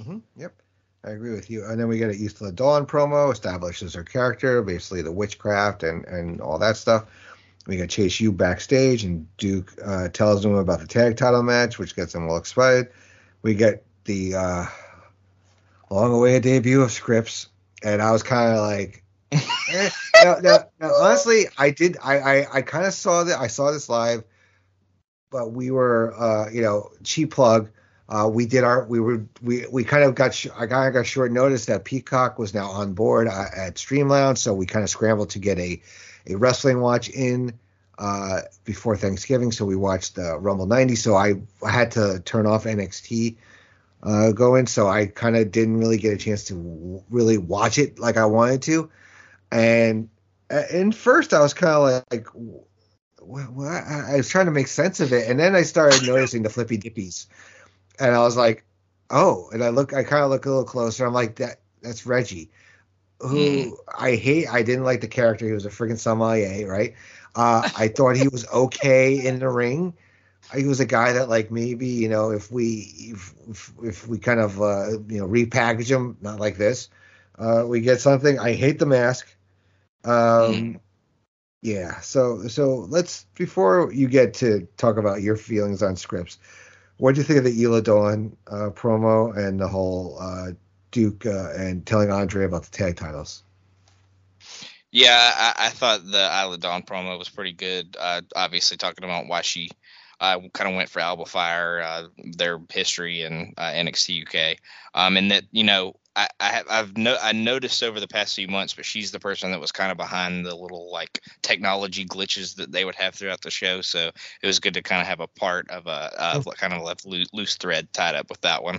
Mm-hmm. Yep. I agree with you. And then we get an Isla Dawn promo, establishes her character, basically the witchcraft and, and all that stuff. We got Chase U backstage, and Duke uh, tells them about the tag title match, which gets them all excited. We get the uh, long-awaited debut of Scrypts, and I was kind of like, eh. now, now, now, honestly, I did, I, I, I kind of saw that, I saw this live, but we were, uh, you know, cheap plug. Uh, we did our, we were, we, we kind of got, sh- I kind of got short notice that Peacock was now on board uh, at Stream Lounge, so we kind of scrambled to get a a wrestling watch in uh, before Thanksgiving, so we watched uh, Rumble 90. So I, had to turn off NXT uh, going, so I kind of didn't really get a chance to w- really watch it like I wanted to. And and first I was kind of like, what? I was trying to make sense of it, and then I started noticing the flippy dippies, and I was like, oh, and I look, I kind of look a little closer. I'm like, that that's Reggie who mm. I hate. I didn't like the character. He was a freaking sommelier, right? Uh, I thought he was okay in the ring. He was a guy that, like, maybe you know, if we if, if we kind of uh, you know repackage him, not like this, uh, we get something. I hate the mask. Um, mm. Yeah. So so let's before you get to talk about your feelings on Scrypts, What do you think of the Isla Dawn uh, promo and the whole uh, Duke uh, and telling Andre about the tag titles. Yeah, I, I thought the Isla Dawn promo was pretty good. Uh, obviously, talking about why she uh, kind of went for Alba Fyre, uh, their history in uh, NXT UK, um, and that you know I, I have I've no I noticed over the past few months, but she's the person that was kind of behind the little like technology glitches that they would have throughout the show. So it was good to kind of have a part of a uh, kind of left loose, loose, thread tied up with that one.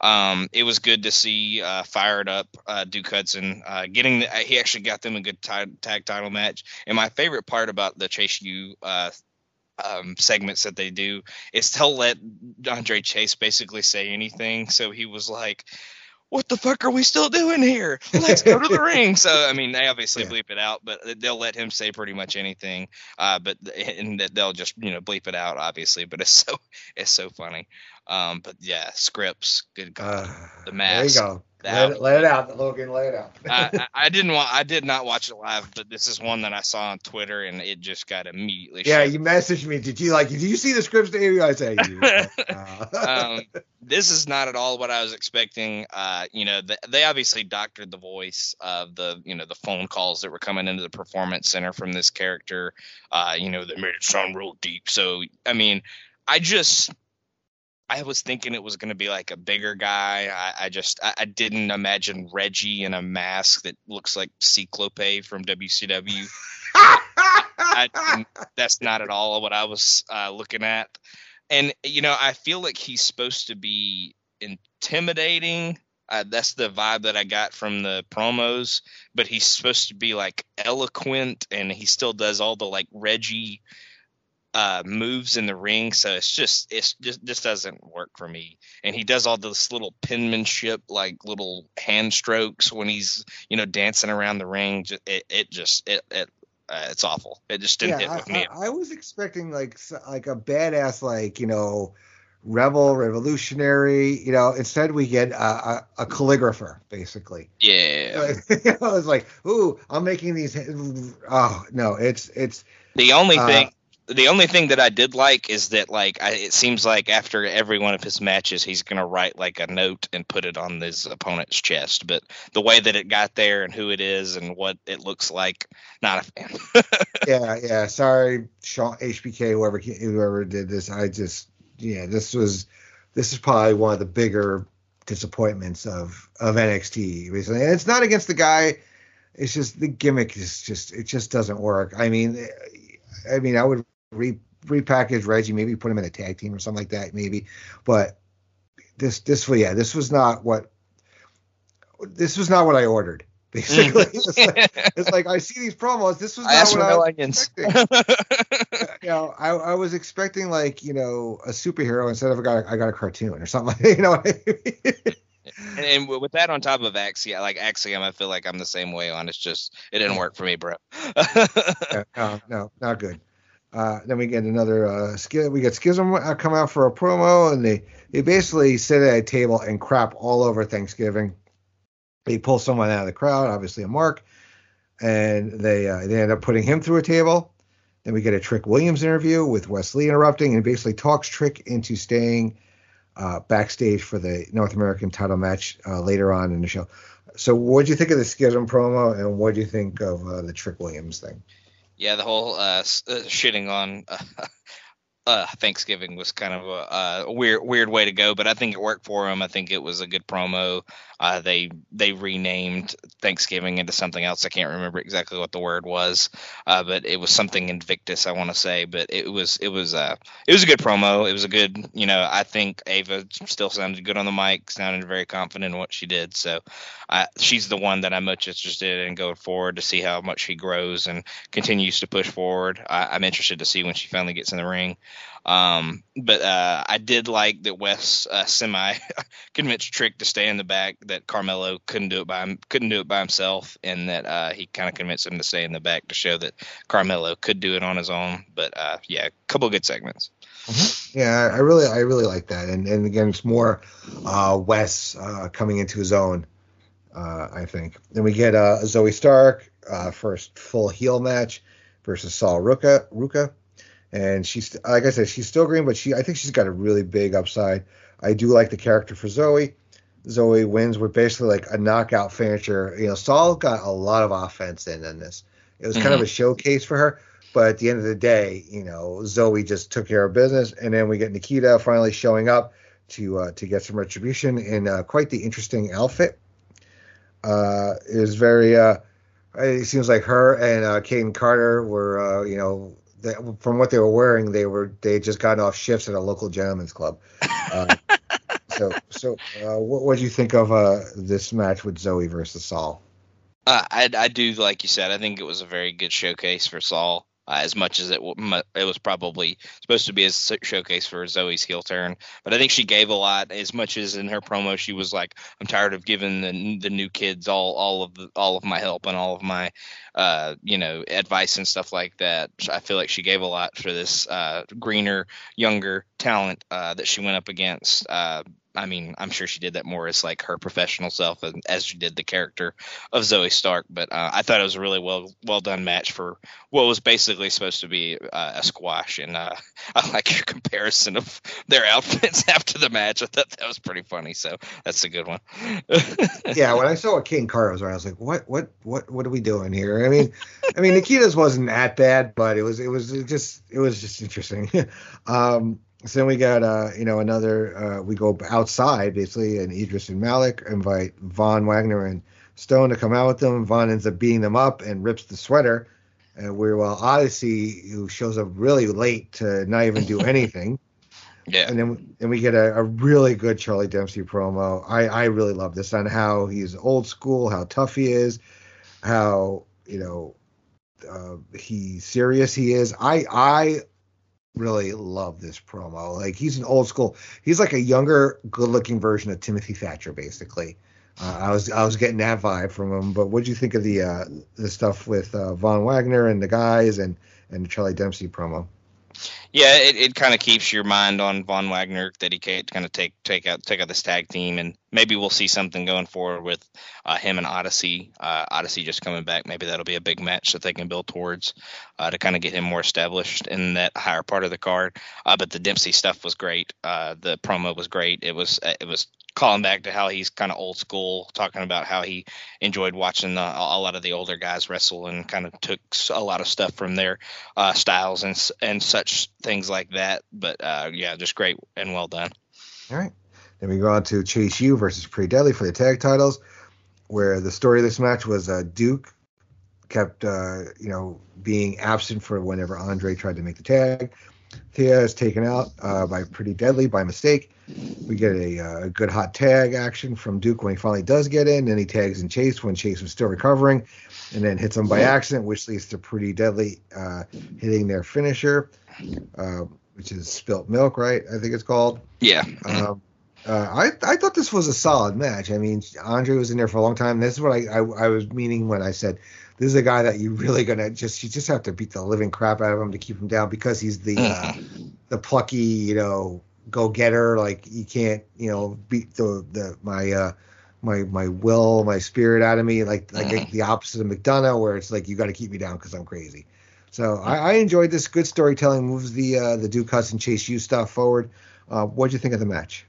Um, it was good to see uh, fired up uh, Duke Hudson uh, getting the, he actually got them a good tag, tag title match. And my favorite part about the Chase U uh, um, segments that they do is they'll let Andre Chase basically say anything. So he was like, what the fuck are we still doing here? Let's go to the ring. So I mean, they obviously yeah. bleep it out, but they'll let him say pretty much anything. Uh, but and they'll just you know bleep it out, obviously. But it's so it's so funny. Um, but yeah, Scrypts. good God, uh, the mask. There you go. Let, it, let it out, Logan. Let it out. I, I, didn't want. I did not watch it live, but this is one that I saw on Twitter, and it just got immediately. Yeah, you messaged me. Did you like? Did you see the Scrypts? Dave? I said. um, this is not at all what I was expecting. Uh, you know, the, they obviously doctored the voice of the, you know, the phone calls that were coming into the performance center from this character. Uh, you know, they made it sound real deep. So, I mean, I just I was thinking it was going to be like a bigger guy. I, I just I, I, didn't imagine Reggie in a mask that looks like Cyclope from WCW. I, that's not at all what I was uh, looking at. And you know, I feel like he's supposed to be intimidating. Uh, that's the vibe that I got from the promos. But he's supposed to be like eloquent, and he still does all the like Reggie uh, moves in the ring, so it's just it's just just doesn't work for me. And he does all this little penmanship, like little hand strokes when he's you know dancing around the ring. It, it just it, it uh, it's awful. It just didn't yeah, hit with I, me. I, I, was expecting like like a badass like you know rebel revolutionary. You know, instead we get a, a, a calligrapher basically. Yeah, I was like, ooh, I'm making these. Oh no, it's it's the only uh, thing the only thing that I did like is that like I, it seems like after every one of his matches he's gonna write like a note and put it on his opponent's chest. But the way that it got there and who it is and what it looks like, not a fan. yeah, yeah. Sorry, Shawn HBK, whoever whoever did this. I just yeah, this was this is probably one of the bigger disappointments of of NXT. Recently. And it's not against the guy. It's just the gimmick is just it just doesn't work. I mean, I mean, I would re, repackage Reggie, maybe put him in a tag team or something like that, maybe. But this this was yeah, this was not what this was not what I ordered. Basically, mm. it's, like, it's, like, I see these promos. This was not I what I was onions. expecting. you know, I, I was expecting like you know a superhero instead of a guy. I got a cartoon or something. Like, you know. and, and, with that on top of Axiom, like Axiom, I feel like I'm the same way on. It's just it didn't work for me, bro. yeah, no, no, not good. Uh, then we get another uh, we get Schism uh, come out for a promo, and they they basically sit at a table and crap all over Thanksgiving. They pull someone out of the crowd, obviously a Mark, and they uh, they end up putting him through a table. Then we get a Trick Williams interview with Wes Lee interrupting, and basically talks Trick into staying uh, backstage for the North American title match later on in the show. So, what do you think of the Schism promo, and what do you think of the Trick Williams thing? Yeah, the whole uh, uh shitting on uh, uh, Thanksgiving was kind of a, a, weird weird way to go, but I think it worked for him. I think it was a good promo. Uh, they they renamed Thanksgiving into something else. I can't remember exactly what the word was, uh, but it was something Invictus, I want to say. But it was it was uh it was a good promo. It was a good you know I think Ava still sounded good on the mic, sounded very confident in what she did. So she's the one that I'm much interested in going forward to see how much she grows and continues to push forward. I, I'm interested to see when she finally gets in the ring. Um, but uh, I did like that Wes uh, semi convinced Trick to stay in the back. That Carmelo couldn't do it by him, couldn't do it by himself, and that uh, he kind of convinced him to stay in the back to show that Carmelo could do it on his own. But uh, yeah, a couple good segments. Mm-hmm. Yeah, I really, I really like that, and and again, it's more uh, Wes uh, coming into his own. I think. Then we get Zoey Stark first full heel match versus Sol Ruca. Ruca and she's like I said, she's still green, but she I think she's got a really big upside. I do like the character for Zoey. Zoey wins with basically like a knockout finisher. You know, Sol got a lot of offense in in this. It was mm-hmm. kind of mm-hmm. a showcase for her, but at the end of the day, you know, Zoey just took care of business, and then we get Nikkita finally showing up to uh, to get some retribution in uh, quite the interesting outfit. Uh, it was very. Uh, it seems like her and uh, Kayden Carter were, uh, you know, from what they were wearing, they were they just got off shifts at a local gentleman's club. Uh, so, so uh, what what do you think of uh, this match with Zoey versus Sol? Uh, I I do like you said. I think it was a very good showcase for Sol uh, as much as it it was probably supposed to be a showcase for Zoey's heel turn. But I think she gave a lot. As much as in her promo, she was like, "I'm tired of giving the the new kids all all of the, all of my help and all of my uh, you know advice and stuff like that." I feel like she gave a lot for this uh, greener, younger talent uh, that she went up against. I mean, I'm sure she did that more as like her professional self, and as she did the character of Zoey Stark. But uh, I thought it was a really well well done match for what was basically supposed to be uh, a squash. And uh, I like your comparison of their outfits after the match. I thought that was pretty funny. So that's a good one. yeah, when I saw what Kayden Carter was I was like, what, what, what, what are we doing here? I mean, I mean, Nikkita's wasn't that bad, but it was, it was just, it was just interesting. um, so then we got uh, you know another uh, we go outside basically and Edris and Malik invite Von Wagner and Stone to come out with them. Von ends up beating them up and rips the sweater. And we're well Odyssey who shows up really late to not even do anything. yeah. And then and we get a, a, really good Charlie Dempsey promo. I, I really love this on how he's old school, how tough he is, how you know uh, he serious he is. I I really love this promo. Like he's an old school. He's like a younger, good-looking version of Timothy Thatcher, basically. Uh, I was I was getting that vibe from him. But what do you think of the uh, the stuff with uh, Von Wagner and the guys and and the Charlie Dempsey promo? Yeah, it, it kind of keeps your mind on Von Wagner that he can kind of take take out take out this tag team, and maybe we'll see something going forward with uh, him and Odyssey. Uh, Odyssey just coming back, maybe that'll be a big match that they can build towards uh, to kind of get him more established in that higher part of the card. Uh, but the Dempsey stuff was great. Uh, the promo was great. It was it was calling back to how he's kind of old school, talking about how he enjoyed watching the, a lot of the older guys wrestle and kind of took a lot of stuff from their uh, styles and and such things like that. But uh, yeah, just great and well done. All right. Then we go on to Chase U versus Pretty Deadly for the tag titles, where the story of this match was uh, Duke kept, uh, you know, being absent for whenever Andre tried to make the tag. Thea is taken out uh, by Pretty Deadly by mistake. We get a, uh, a, good hot tag action from Duke when he finally does get in. Then he tags in Chase when Chase was still recovering, and then hits him by accident, which leads to Pretty Deadly uh, hitting their finisher, uh, which is spilt milk, right? I think it's called. Yeah. Um, uh, I I thought this was a solid match. I mean, Andre was in there for a long time. This is what I, I, I was meaning when I said this is a guy that you really gonna just you just have to beat the living crap out of him to keep him down because he's the uh, the plucky you know go getter. Like you can't you know beat the the my uh my my will my spirit out of me like like mm-hmm. the opposite of McDonagh where it's like you got to keep me down because I'm crazy. So I, I, enjoyed this. Good storytelling moves the uh, the Duke Hudson Chase U stuff forward. Uh, what do you think of the match?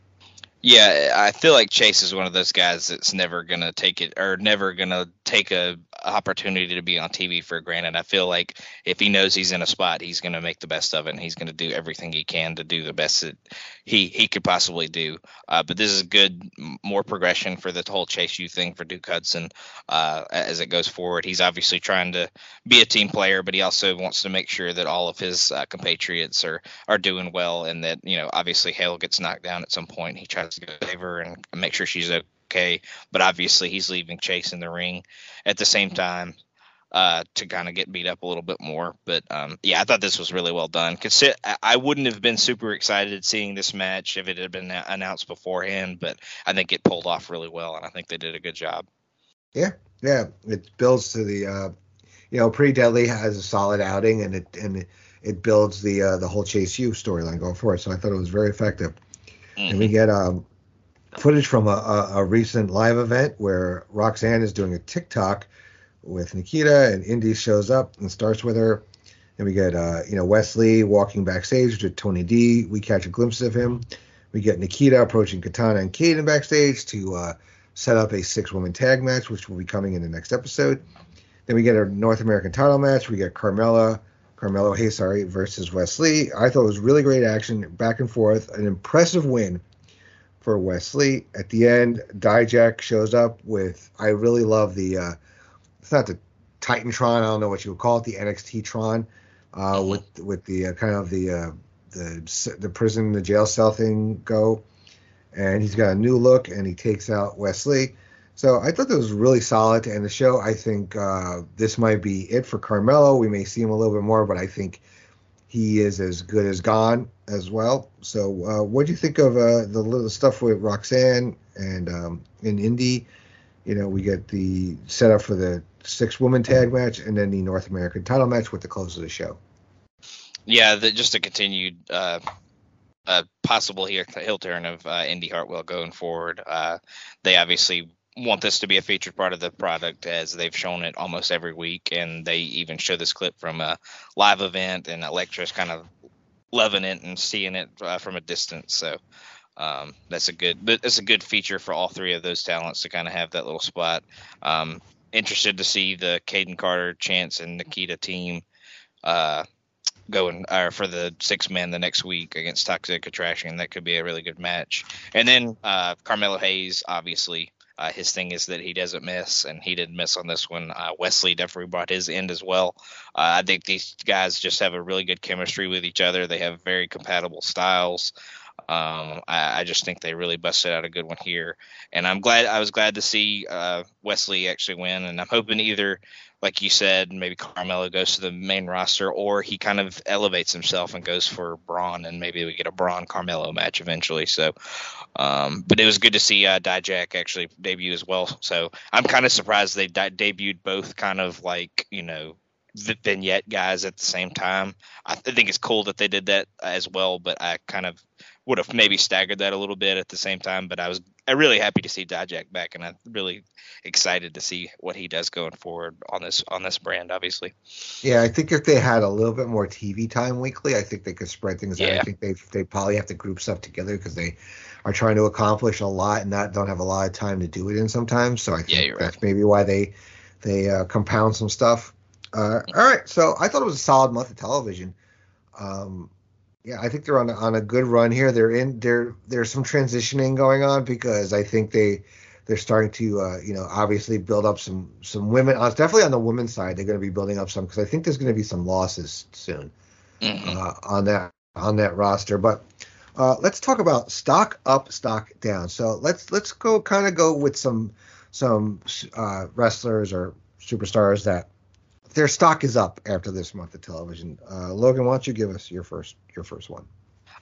Yeah, I feel like Chase is one of those guys that's never gonna take it or never gonna take a opportunity to be on TV for granted. I feel like if he knows he's in a spot, he's going to make the best of it, and he's going to do everything he can to do the best that he he could possibly do. Uh, but this is good, more progression for the whole Chase U thing for Duke Hudson uh, as it goes forward. He's obviously trying to be a team player, but he also wants to make sure that all of his uh, compatriots are are doing well, and that you know obviously Hail gets knocked down at some point. He tries to go save her and make sure she's okay okay, but obviously he's leaving Chase in the ring at the same time uh, to kind of get beat up a little bit more. But um, yeah, I thought this was really well done. Consider, I wouldn't have been super excited seeing this match if it had been announced beforehand, but I think it pulled off really well, and I think they did a good job. Yeah, yeah, it builds to the, uh, you know, Pretty Deadly has a solid outing, and it and it builds the uh, the whole Chase U storyline going forward. So I thought it was very effective. Mm-hmm. And we get um, footage from a, a, a, recent live event where Roxanne is doing a TikTok with Nikkita, and Indi shows up and starts with her. And we get, uh, you know, Wes Lee walking backstage to Tony D. We catch a glimpse of him. We get Nikkita approaching Katana and Kayden backstage to uh, set up a six-woman tag match, which will be coming in the next episode. Then we get a North American title match. We get Carmella, Carmelo Hey, sorry, versus Wes Lee. I thought it was really great action, back and forth, an impressive win for Wes Lee. At the end, Dijak shows up with I really love the uh, it's not the Titantron, I don't know what you would call it, the NXT Tron, uh, with with the uh, kind of the uh, the the prison, the jail cell thing go, and he's got a new look and he takes out Wes Lee. So I thought that was really solid to end the show. I think uh, this might be it for Carmelo. We may see him a little bit more, but I think he is as good as gone as well. So, uh, what do you think of uh, the little stuff with Roxanne and um, in Indi? You know, we get the setup for the six woman tag match and then the North American title match with the close of the show. Yeah, the, just a continued uh, a possible heel, turn of uh, Indi Hartwell going forward. Uh, they obviously want this to be a featured part of the product as they've shown it almost every week, and they even show this clip from a live event, and Elektra's kind of loving it and seeing it uh, from a distance. So um, that's a good that's a good feature for all three of those talents to kind of have that little spot. Um, interested to see the Kayden Carter, Chance, and Nikkita team uh, going uh, for the six men the next week against Toxic Attraction. That could be a really good match. And then uh, Carmelo Hayes, obviously, uh, his thing is that he doesn't miss, and he didn't miss on this one. Uh, Wes Lee definitely brought his end as well. Uh, I think these guys just have a really good chemistry with each other. They have very compatible styles. Um, I, I, just think they really busted out a good one here, and I'm glad. I was glad to see uh, Wes Lee actually win, and I'm hoping either like you said, maybe Carmelo goes to the main roster, or he kind of elevates himself and goes for Bron, and maybe we get a Bron Carmelo match eventually. So, um, but it was good to see uh, Dijak actually debut as well. So I'm kind of surprised they de- debuted both kind of like you know vignette guys at the same time. I, th- I think it's cool that they did that as well, but I kind of would have maybe staggered that a little bit at the same time. But I was I'm really happy to see Dijak back, and I'm really excited to see what he does going forward on this on this brand. Obviously, yeah, I think if they had a little bit more TV time weekly, I think they could spread things yeah. out. I think they they probably have to group stuff together because they are trying to accomplish a lot and not don't have a lot of time to do it in sometimes. So I think yeah, that's right. maybe why they they uh, compound some stuff. Uh, all right, so I thought it was a solid month of television. Um, yeah, I think they're on a, on a good run here. They're in there. There's some transitioning going on because I think they they're starting to uh, you know obviously build up some some women. Uh, definitely on the women's side, they're going to be building up some because I think there's going to be some losses soon mm-hmm. uh, on that on that roster. But uh, let's talk about stock up, stock down. So let's let's go kind of go with some some uh, wrestlers or superstars that their stock is up after this month of television. Uh, Logan, why don't you give us your first your first one?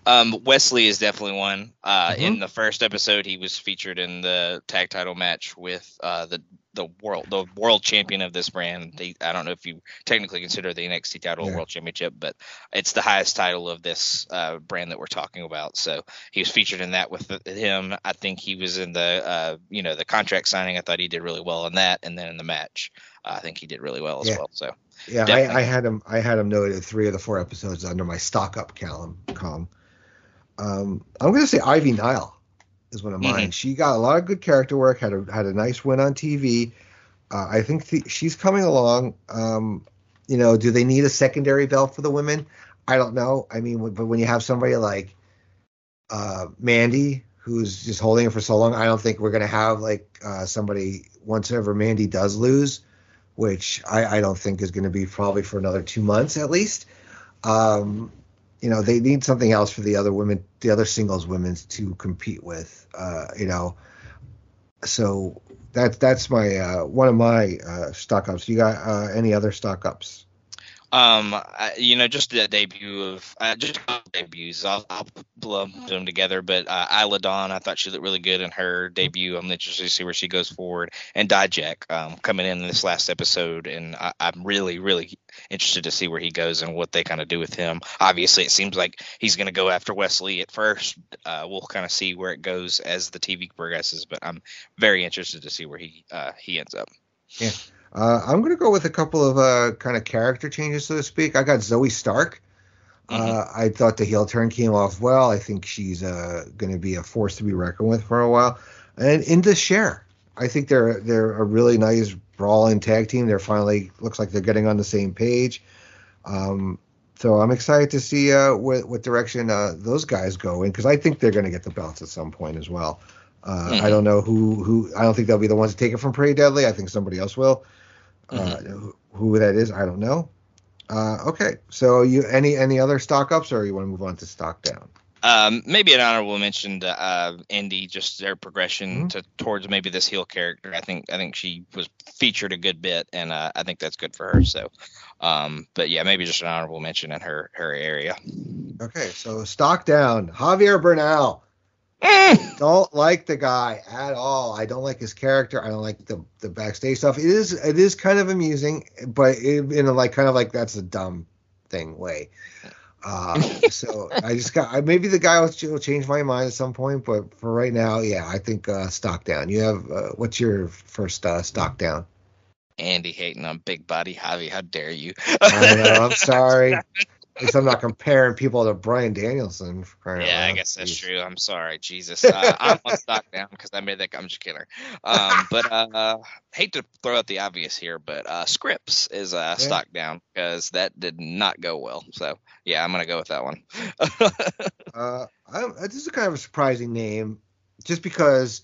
Um, Wes Lee is definitely one. Uh, mm-hmm. In the first episode, he was featured in the tag title match with uh, the the world the world champion of this brand. They, I don't know if you technically consider the NXT title yeah. world championship, but it's the highest title of this uh, brand that we're talking about. So he was featured in that with him. I think he was in the uh, you know the contract signing. I thought he did really well in that, and then in the match, I think he did really well as yeah. well. So yeah, I, I, had him. I had him noted three of the four episodes under my stock up column. column. Um, I'm going to say Ivy Nile is one of mine. Mm-hmm. She got a lot of good character work. Had a had a nice win on TV. Uh, I think the, she's coming along. Um, you know, do they need a secondary belt for the women? I don't know. I mean, but when you have somebody like uh, Mandy who's just holding it for so long, I don't think we're going to have like uh, somebody once ever Mandy does lose, which I, I don't think is going to be probably for another two months at least. Um, you know, they need something else for the other women, the other singles women to compete with. Uh, you know, so that's that's my uh, one of my uh, stock ups. You got uh, any other stock ups? Um, I, you know, just the debut of uh, just debuts. I'll, I'll them together. But uh, Isla Dawn, I thought she looked really good in her debut. I'm interested to see where she goes forward. And Dijak um, coming in this last episode, and I, I'm really, really interested to see where he goes and what they kind of do with him. Obviously, it seems like he's going to go after Wes Lee at first. Uh, we'll kind of see where it goes as the TV progresses, but I'm very interested to see where he uh, he ends up. Yeah. Uh, I'm going to go with a couple of uh, kind of character changes, so to speak. I got Zoey Stark. Uh, mm-hmm. I thought the heel turn came off well. I think she's uh, going to be a force to be reckoned with for a while. And Indus Sher, I think they're they're a really nice brawling tag team. They're finally looks like they're getting on the same page. Um, so I'm excited to see uh, what, what direction those guys go in because I think they're going to get the belts at some point as well. Mm-hmm. I don't know who who. I don't think they'll be the ones to take it from Pretty Deadly. I think somebody else will. Mm-hmm. Uh, who that is, I don't know. Uh, okay, so you any any other stock ups, or you want to move on to stock down? Um, maybe an honorable mention to uh, Indi, just their progression mm-hmm. to towards maybe this heel character. I think I think she was featured a good bit, and uh, I think that's good for her. So, um, but yeah, maybe just an honorable mention in her her area. Okay, so stock down, Javier Bernal. don't like the guy at all. I don't like his character. I don't like the the backstage stuff. It is it is kind of amusing, but it, in a like kind of like that's a dumb thing way. Uh, so I just got maybe the guy will, change my mind at some point, but for right now, yeah, I think uh, stock down. You have uh, what's your first uh, stock down? Andy hating on Big Body Javi. How dare you? I know. I'm sorry. At least I'm not comparing people to Bryan Danielson. yeah, I guess that's true. I'm sorry, Jesus. Uh, I'm on stock down because I made that. I'm just kidding. Um, but uh, hate to throw out the obvious here, but uh, Scrypts is uh, yeah. stock down because that did not go well. So yeah, I'm gonna go with that one. uh, I'm, this is kind of a surprising name, just because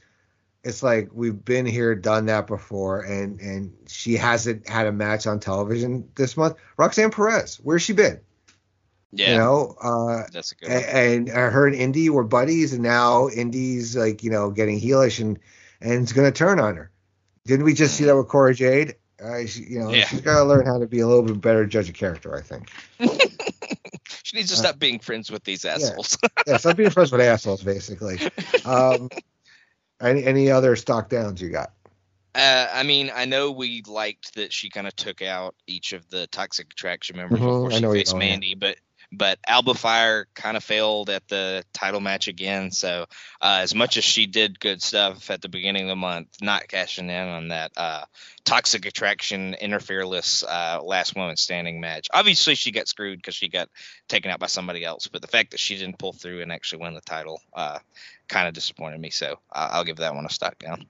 it's like we've been here, done that before, and and she hasn't had a match on television this month. Roxanne Perez, where's she been? Yeah, you know, uh, that's a good. And, and her and Indi were buddies, and now Indi's like you know getting heelish and and it's going to turn on her. Didn't we just see that with Cora Jade? Uh, she, you know, yeah. she's got to learn how to be a little bit better judge of character. I think. she needs to uh, stop being friends with these assholes. yeah, yeah stop being friends with assholes, basically. Um, any any other stock downs you got? Uh, I mean, I know we liked that she kind of took out each of the toxic attraction members mm-hmm, before she faced Mandy, but but Alba Fyre kind of failed at the title match again. So uh, as much as she did good stuff at the beginning of the month, not cashing in on that uh, toxic attraction interfereless uh, last woman standing match. Obviously, she got screwed because she got taken out by somebody else. But the fact that she didn't pull through and actually win the title uh, kind of disappointed me. So I'll give that one a stock down.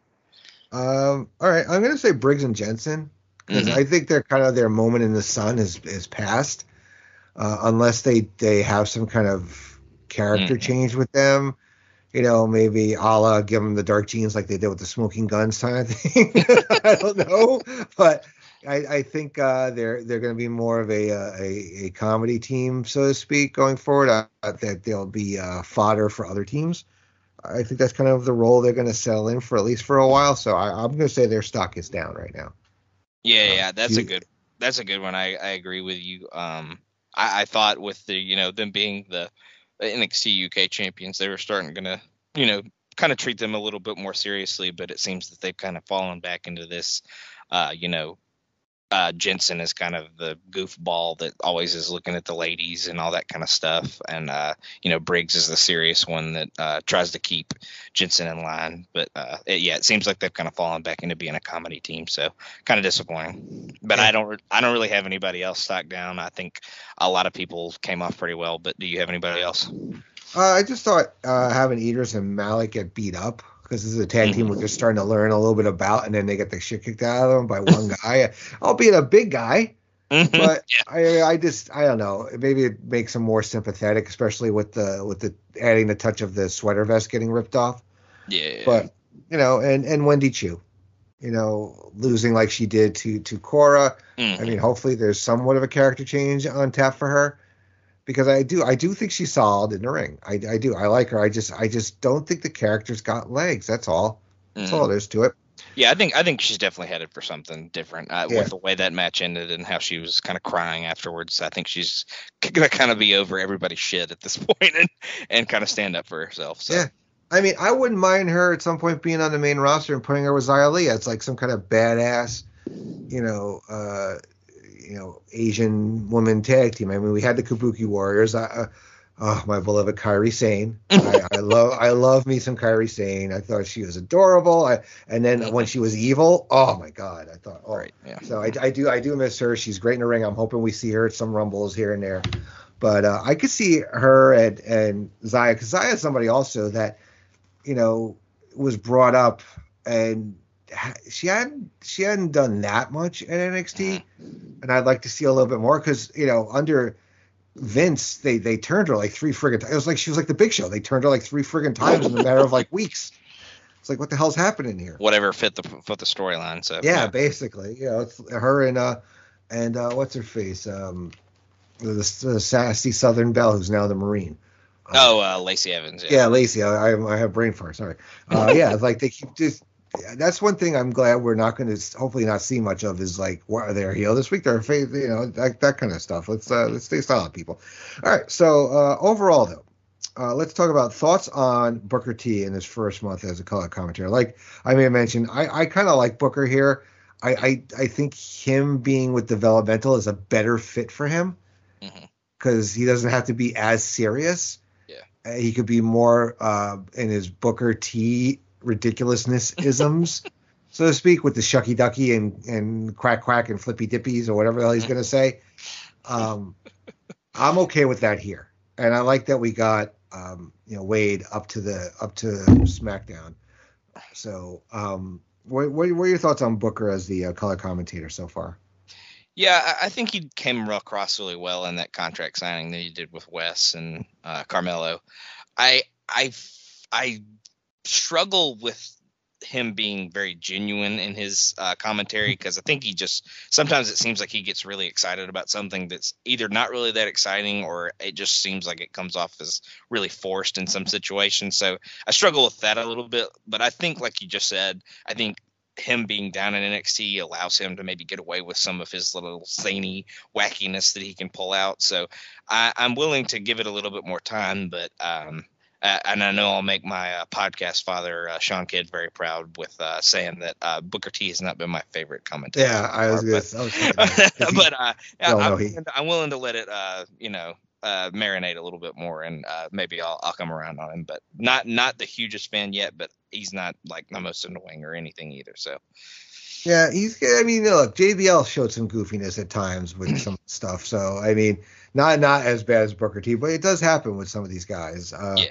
Um, all right, I'm going to say Briggs and Jensen because mm-hmm. I think they're kind of their moment in the sun is is past uh, unless they they have some kind of character mm. change with them. You know, maybe Allah give them the dark genes like they did with the Smokin' Gunns kind of thing. I don't know, but I, I think uh, they're they're going to be more of a, uh, a, a comedy team, so to speak, going forward. Uh, that they'll be uh, fodder for other teams. I think that's kind of the role they're going to settle in for at least for a while. So I, am going to say their stock is down right now. Yeah, yeah, that's you, a good that's a good one. I, I agree with you. Um, I, I thought with the you know them being the NXT UK champions, they were starting gonna you know kind of treat them a little bit more seriously, but it seems that they've kind of fallen back into this, uh, you know, uh, Jensen is kind of the goofball that always is looking at the ladies and all that kind of stuff. And, uh, you know, Briggs is the serious one that uh, tries to keep Jensen in line. But uh, it, yeah, it seems like they've kind of fallen back into being a comedy team. So kind of disappointing. But yeah. I don't, I don't really have anybody else stock down. I think a lot of people came off pretty well. But do you have anybody else? Uh, I just thought uh, having Edris and Malik get beat up because this is a tag team we're just starting to learn a little bit about, and then they get the shit kicked out of them by one guy, albeit a big guy. Mm-hmm. But I, I just, I don't know. Maybe it makes them more sympathetic, especially with the with the adding the touch of the sweater vest getting ripped off. Yeah. But you know, and and Wendy Choo, you know, losing like she did to to Cora. Mm-hmm. I mean, hopefully there's somewhat of a character change on tap for her because I do I do think she's solid in the ring. I, I do I like her. I just I just don't think the character's got legs. That's all. That's mm. all there is to it. Yeah, I think I think she's definitely headed for something different uh, yeah. with the way that match ended and how she was kind of crying afterwards. I think she's gonna kind of be over everybody's shit at this point and and kind of stand up for herself. So. Yeah, I mean, I wouldn't mind her at some point being on the main roster and putting her with Xia Li. It's like some kind of badass, you know, uh, you know Asian woman tag team. I mean, we had the Kabuki Warriors. I, uh, oh, my beloved Kairi Sane. I, I, love I love me some Kairi Sane. I thought she was adorable. I, and then when she was evil, oh my god, I thought, oh, right, yeah. So I, I do I do miss her. She's great in the ring. I'm hoping we see her at some rumbles here and there. But uh, I could see her and and Xia because Xia is somebody also that you know was brought up and she hadn't she hadn't done that much at NXT, and I'd like to see a little bit more because you know under Vince they they turned her like three friggin' times. It was like she was like the Big Show. They turned her like three friggin' times in a matter of like weeks. It's like what the hell's happening here? Whatever fit the fit the storyline. So yeah, yeah, basically, you know, it's her and uh and uh what's her face um the, the sassy Southern Belle who's now the Marine. oh, uh, Lacey Evans. Yeah, yeah Lacey. I, I, have brain fart. Sorry. Uh, yeah, like they keep just that's one thing I'm glad we're not going to hopefully not see much of is like what are they heel this week they're face you know that, that kind of stuff. Let's uh, let's stay solid, people. All right, so uh, overall though, uh, let's talk about thoughts on Booker T in his first month as a color commentator. Like I may have mentioned, I, I kind of like Booker here. I, I I think him being with developmental is a better fit for him. Mm-hmm. because he doesn't have to be as serious. Yeah. Uh, he could be more uh, in his Booker T ridiculousness isms, so to speak, with the shucky ducky and, and quack quack and flippy dippies or whatever the hell he's going to say. Um, I'm okay with that here, and I like that we got um, you know Wade up to the up to SmackDown. So, um, what, what, what are your thoughts on Booker as the uh, color commentator so far? Yeah, I think he came across really well in that contract signing that he did with Wes and uh, Carmelo. I I I struggle with him being very genuine in his uh, commentary because I think he just sometimes it seems like he gets really excited about something that's either not really that exciting or it just seems like it comes off as really forced in some situations. So I struggle with that a little bit, but I think like you just said, I think him being down in NXT allows him to maybe get away with some of his little zany wackiness that he can pull out. So I, am willing to give it a little bit more time, but um, uh, and I know I'll make my uh, podcast father uh, Sean Kidd very proud with uh, saying that uh, Booker T has not been my favorite commentator. Yeah, I was, but, gonna, but uh, I'm, willing to, I'm, willing to, let it, you know, marinate a little bit more, and maybe I'll, I'll come around on him. But not not the hugest fan yet, but he's not like the most annoying or anything either. So. Yeah, he's. I mean, look, JBL showed some goofiness at times with some stuff. So I mean, not not as bad as Booker T, but it does happen with some of these guys. Uh, yeah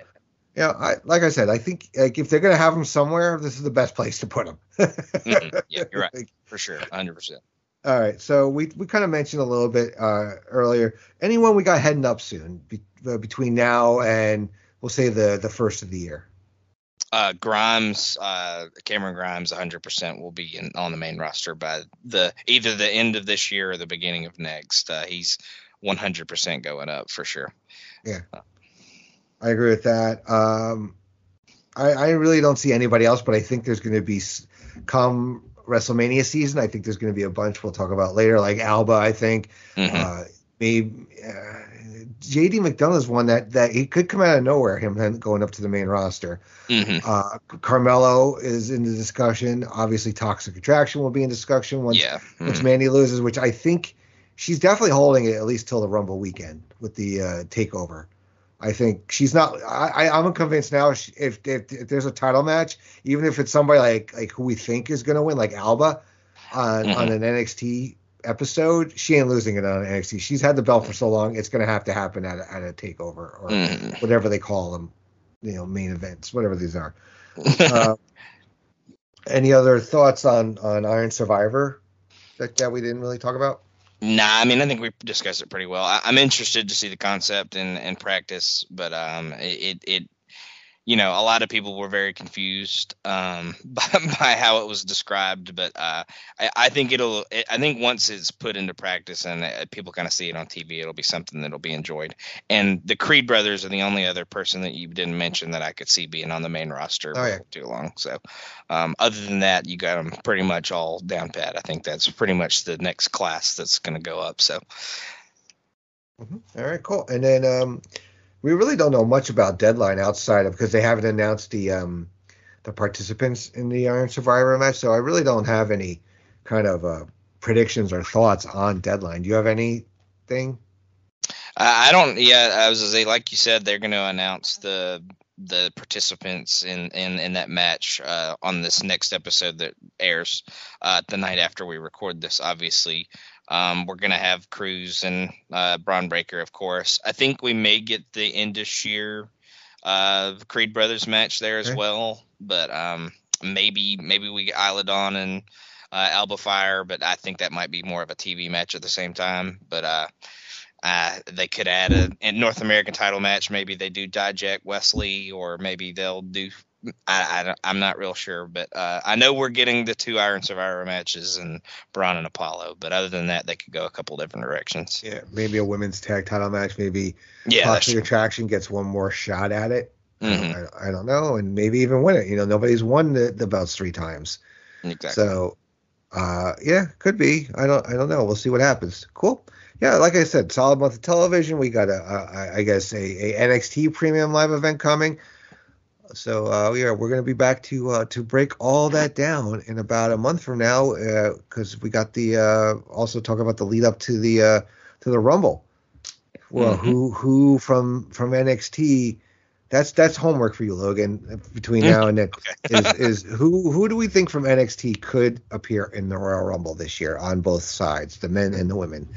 you know, I, like I said, I think like if they're going to have him somewhere, this is the best place to put him. mm-hmm. Yeah, you're right, for sure, hundred percent. All right, so we we kind of mentioned a little bit uh, earlier. Anyone we got heading up soon be, uh, between now and we'll say the the first of the year. Uh, Grimes, uh, Cameron Grimes, 100% will be in, on the main roster by the either the end of this year or the beginning of next. Uh, he's 100% going up for sure. Yeah. I agree with that. Um, I, I really don't see anybody else, but I think there's going to be come WrestleMania season. I think there's going to be a bunch we'll talk about later, like Alba. I think mm-hmm. uh, maybe uh, JD McDonagh is one that that he could come out of nowhere. Him going up to the main roster. Mm-hmm. Uh, Carmelo is in the discussion. Obviously, Toxic Attraction will be in discussion once yeah. mm-hmm. once Mandy loses, which I think she's definitely holding it at least till the Rumble weekend with the uh, takeover. I think she's not. I, I'm convinced now. If, if, if there's a title match, even if it's somebody like like who we think is going to win, like Alba, on mm-hmm. on an NXT episode, she ain't losing it on NXT. She's had the belt for so long; it's going to have to happen at a, at a takeover or mm-hmm. whatever they call them, you know, main events, whatever these are. uh, any other thoughts on on Iron Survivor that, that we didn't really talk about? Nah, I mean, I think we discussed it pretty well. I, am interested to see the concept and, and practice, but um, it, it you know, a lot of people were very confused um, by, by, how it was described, but uh, I, I, think it'll. I think once it's put into practice and uh, people kind of see it on TV, it'll be something that'll be enjoyed. And the Creed brothers are the only other person that you didn't mention that I could see being on the main roster oh, yeah. too long. So, um, other than that, you got them pretty much all down pat. I think that's pretty much the next class that's going to go up. So. Mm-hmm. All right, cool. And then um, we really don't know much about Deadline outside of because they haven't announced the um, the participants in the Iron Survivor match. So I really don't have any kind of uh, predictions or thoughts on Deadline. Do you have anything? I don't. Yeah, I was say, like you said, they're going to announce the the participants in in, in that match uh, on this next episode that airs uh, the night after we record this. Obviously, um, we're gonna have Crews and uh, Bron Breakker, of course. I think we may get the Indus Sher uh, Creed Brothers match there as okay. well, but um, maybe maybe we get Isla Dawn and uh, Alba Fyre, but I think that might be more of a TV match at the same time. But uh, uh, they could add a, a, North American title match. Maybe they do Dijak Wes Lee, or maybe they'll do I, I am not real sure, but uh, I know we're getting the two Iron Survivor matches and Bron and Apollo. But other than that, they could go a couple different directions. Yeah, maybe a women's tag title match. Maybe yeah, Toxic Attraction gets one more shot at it. Mm-hmm. I, I, don't know, and maybe even win it. You know, nobody's won the, the belts three times. Exactly. So, uh, yeah, could be. I don't. I don't know. We'll see what happens. Cool. Yeah, like I said, solid month of television. We got a, a I guess a, a NXT premium live event coming. So uh, yeah, we're gonna be back to uh, to break all that down in about a month from now because uh, we got the uh, also talk about the lead up to the uh, to the Rumble. well, mm-hmm. who who from from NXT? That's that's homework for you, Logan. Between now and then, okay. is, is who who do we think from NXT could appear in the Royal Rumble this year on both sides, the men and the women?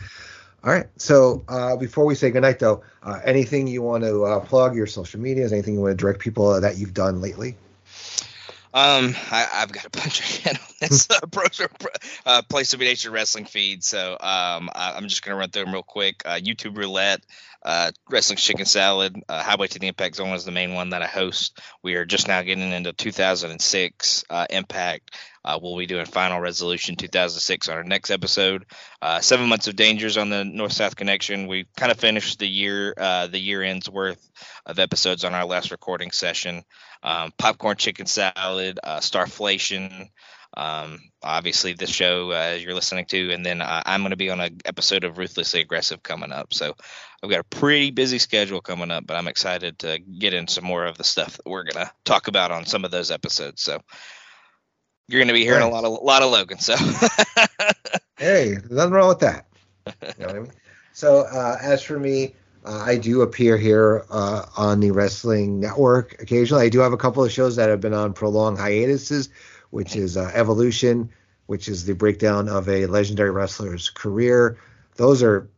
All right. So uh, before we say goodnight, though, uh, anything you want to uh, plug your social medias? Anything you want to direct people that you've done lately? Um, I, have got a bunch of shit on this uh, uh, Place Be Nation wrestling feed, so um, I, am just gonna run through them real quick. Uh, YouTube Roulette, uh, Wrestling Chicken Salad, uh, Highway to the Impact Zone is the main one that I host. We are just now getting into 2006 uh, Impact. Uh, we'll be doing Final Resolution 2006 on our next episode. Uh, seven months of dangers on the North South Connection. We kind of finished the year, uh, the year end's worth of episodes on our last recording session. Um, popcorn chicken salad, Starflation. Um, obviously, this show uh, you're listening to, and then uh, I'm going to be on an episode of Ruthlessly Aggressive coming up. So I've got a pretty busy schedule coming up, but I'm excited to get in some more of the stuff that we're going to talk about on some of those episodes. So you're going to be hearing a lot of a lot of Logan. So hey, nothing wrong with that. You know what I mean? So uh, as for me, uh, I do appear here uh, on the Wrestling Network occasionally. I do have a couple of shows that have been on prolonged hiatuses which is uh, Evolution, which is the breakdown of a legendary wrestler's career. Those are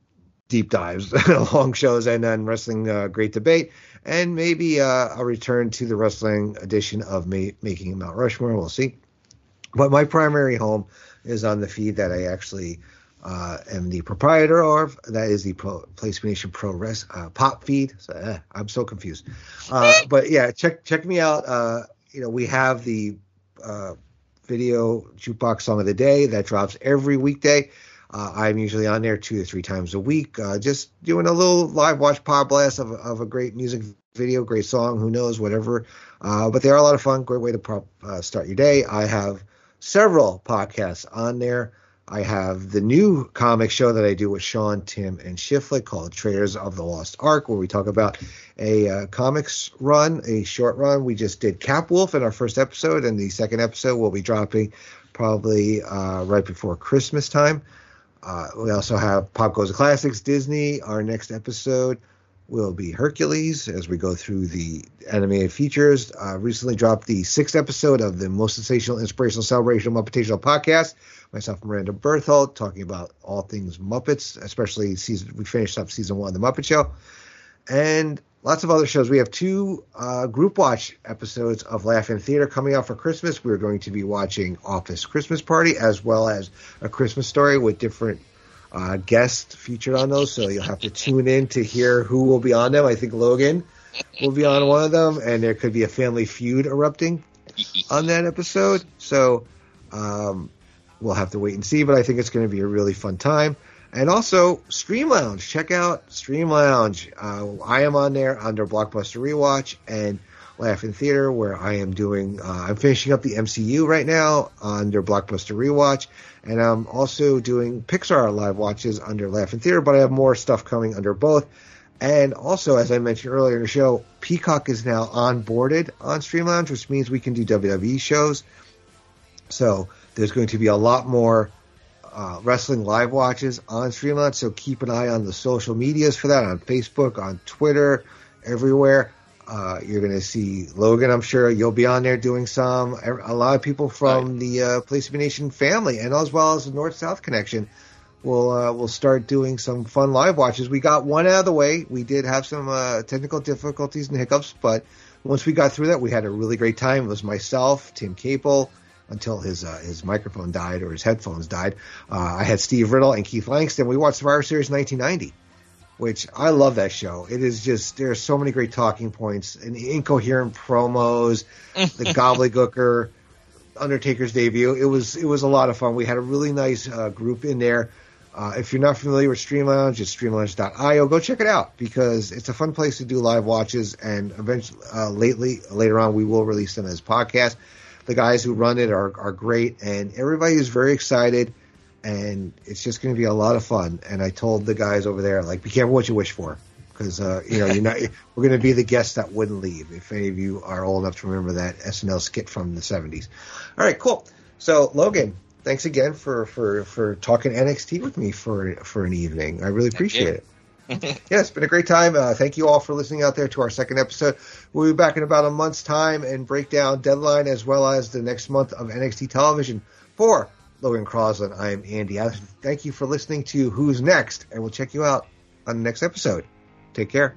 deep dives, long shows, and then Wrestling uh, Great Debate, and maybe uh, a return to the wrestling edition of Ma- Making Mount Rushmore. We'll see. But my primary home is on the feed that I actually uh, am the proprietor of. That is the Pro, PlayStation Pro Res, uh, Pop feed. So, eh, I'm so confused. Uh, but yeah, check check me out. Uh, you know, we have the uh, video jukebox song of the day that drops every weekday. Uh, I'm usually on there two or three times a week, uh, just doing a little live watch pod blast of, of a great music video, great song, who knows, whatever. Uh, but they are a lot of fun, great way to prop, uh, start your day. I have several podcasts on there. I have the new comic show that I do with Sean, Tim, and Shiflett called Traders of the Lost Ark, where we talk about a uh, comics run, a short run. We just did Cap Wolf in our first episode, and the second episode will be dropping probably uh, right before Christmas time. Uh, we also have Pop Goes the Classics, Disney. Our next episode will be Hercules as we go through the animated features. Uh, recently dropped the sixth episode of the most sensational, inspirational, celebrational, Muppetational podcast. Myself, Miranda Berthold, talking about all things Muppets, especially season. We finished up season one of the Muppet Show, and lots of other shows. We have two uh, group watch episodes of Laugh-In Theater coming out for Christmas. We're going to be watching Office Christmas Party as well as a Christmas story with different uh, guests featured on those. So you'll have to tune in to hear who will be on them. I think Logan will be on one of them, and there could be a family feud erupting on that episode. So um, we'll have to wait and see, but I think it's going to be a really fun time. And also, Stream Lounge. Check out Stream Lounge. Uh, I am on there under Blockbuster Rewatch and Laugh-In Theater, where I am doing. Uh, I'm finishing up the MCU right now under Blockbuster Rewatch, and I'm also doing Pixar live watches under Laugh-In Theater. But I have more stuff coming under both. And also, as I mentioned earlier in the show, Peacock is now onboarded on Stream Lounge, which means we can do WWE shows. So there's going to be a lot more uh, wrestling live watches on Stream Lounge. So keep an eye on the social medias for that on Facebook, on Twitter, everywhere. Uh, you're going to see Logan, I'm sure you'll be on there doing some. A lot of people from right. the uh, Place of Nation family and as well as the North South connection will uh, will start doing some fun live watches. We got one out of the way. We did have some uh, technical difficulties and hiccups, but once we got through that, we had a really great time. It was myself, Tim Capel, until his uh, his microphone died or his headphones died. Uh, I had Steve Riddle and Keith Langston. We watched Survivor Series 1990, which I love that show. It is just there are so many great talking points and incoherent promos, the Gobbledy Gooker, Undertaker's debut. It was it was a lot of fun. We had a really nice uh, group in there. Uh, if you're not familiar with Stream Lounge, it's streamlounge.io. Go check it out because it's a fun place to do live watches. And eventually, uh, lately, later on, we will release them as podcasts the guys who run it are, are great, and everybody is very excited, and it's just going to be a lot of fun. And I told the guys over there, like, be careful what you wish for, because uh, you know you're not. we're going to be the guests that wouldn't leave. If any of you are old enough to remember that SNL skit from the '70s. All right, cool. So Logan, thanks again for for for talking NXT with me for for an evening. I really appreciate it. yeah, it's been a great time. Uh, thank you all for listening out there to our second episode. We'll be back in about a month's time and break down deadline as well as the next month of NXT television. For Logan Crosland, I am Andy. Thank you for listening to Who's Next, and we'll check you out on the next episode. Take care.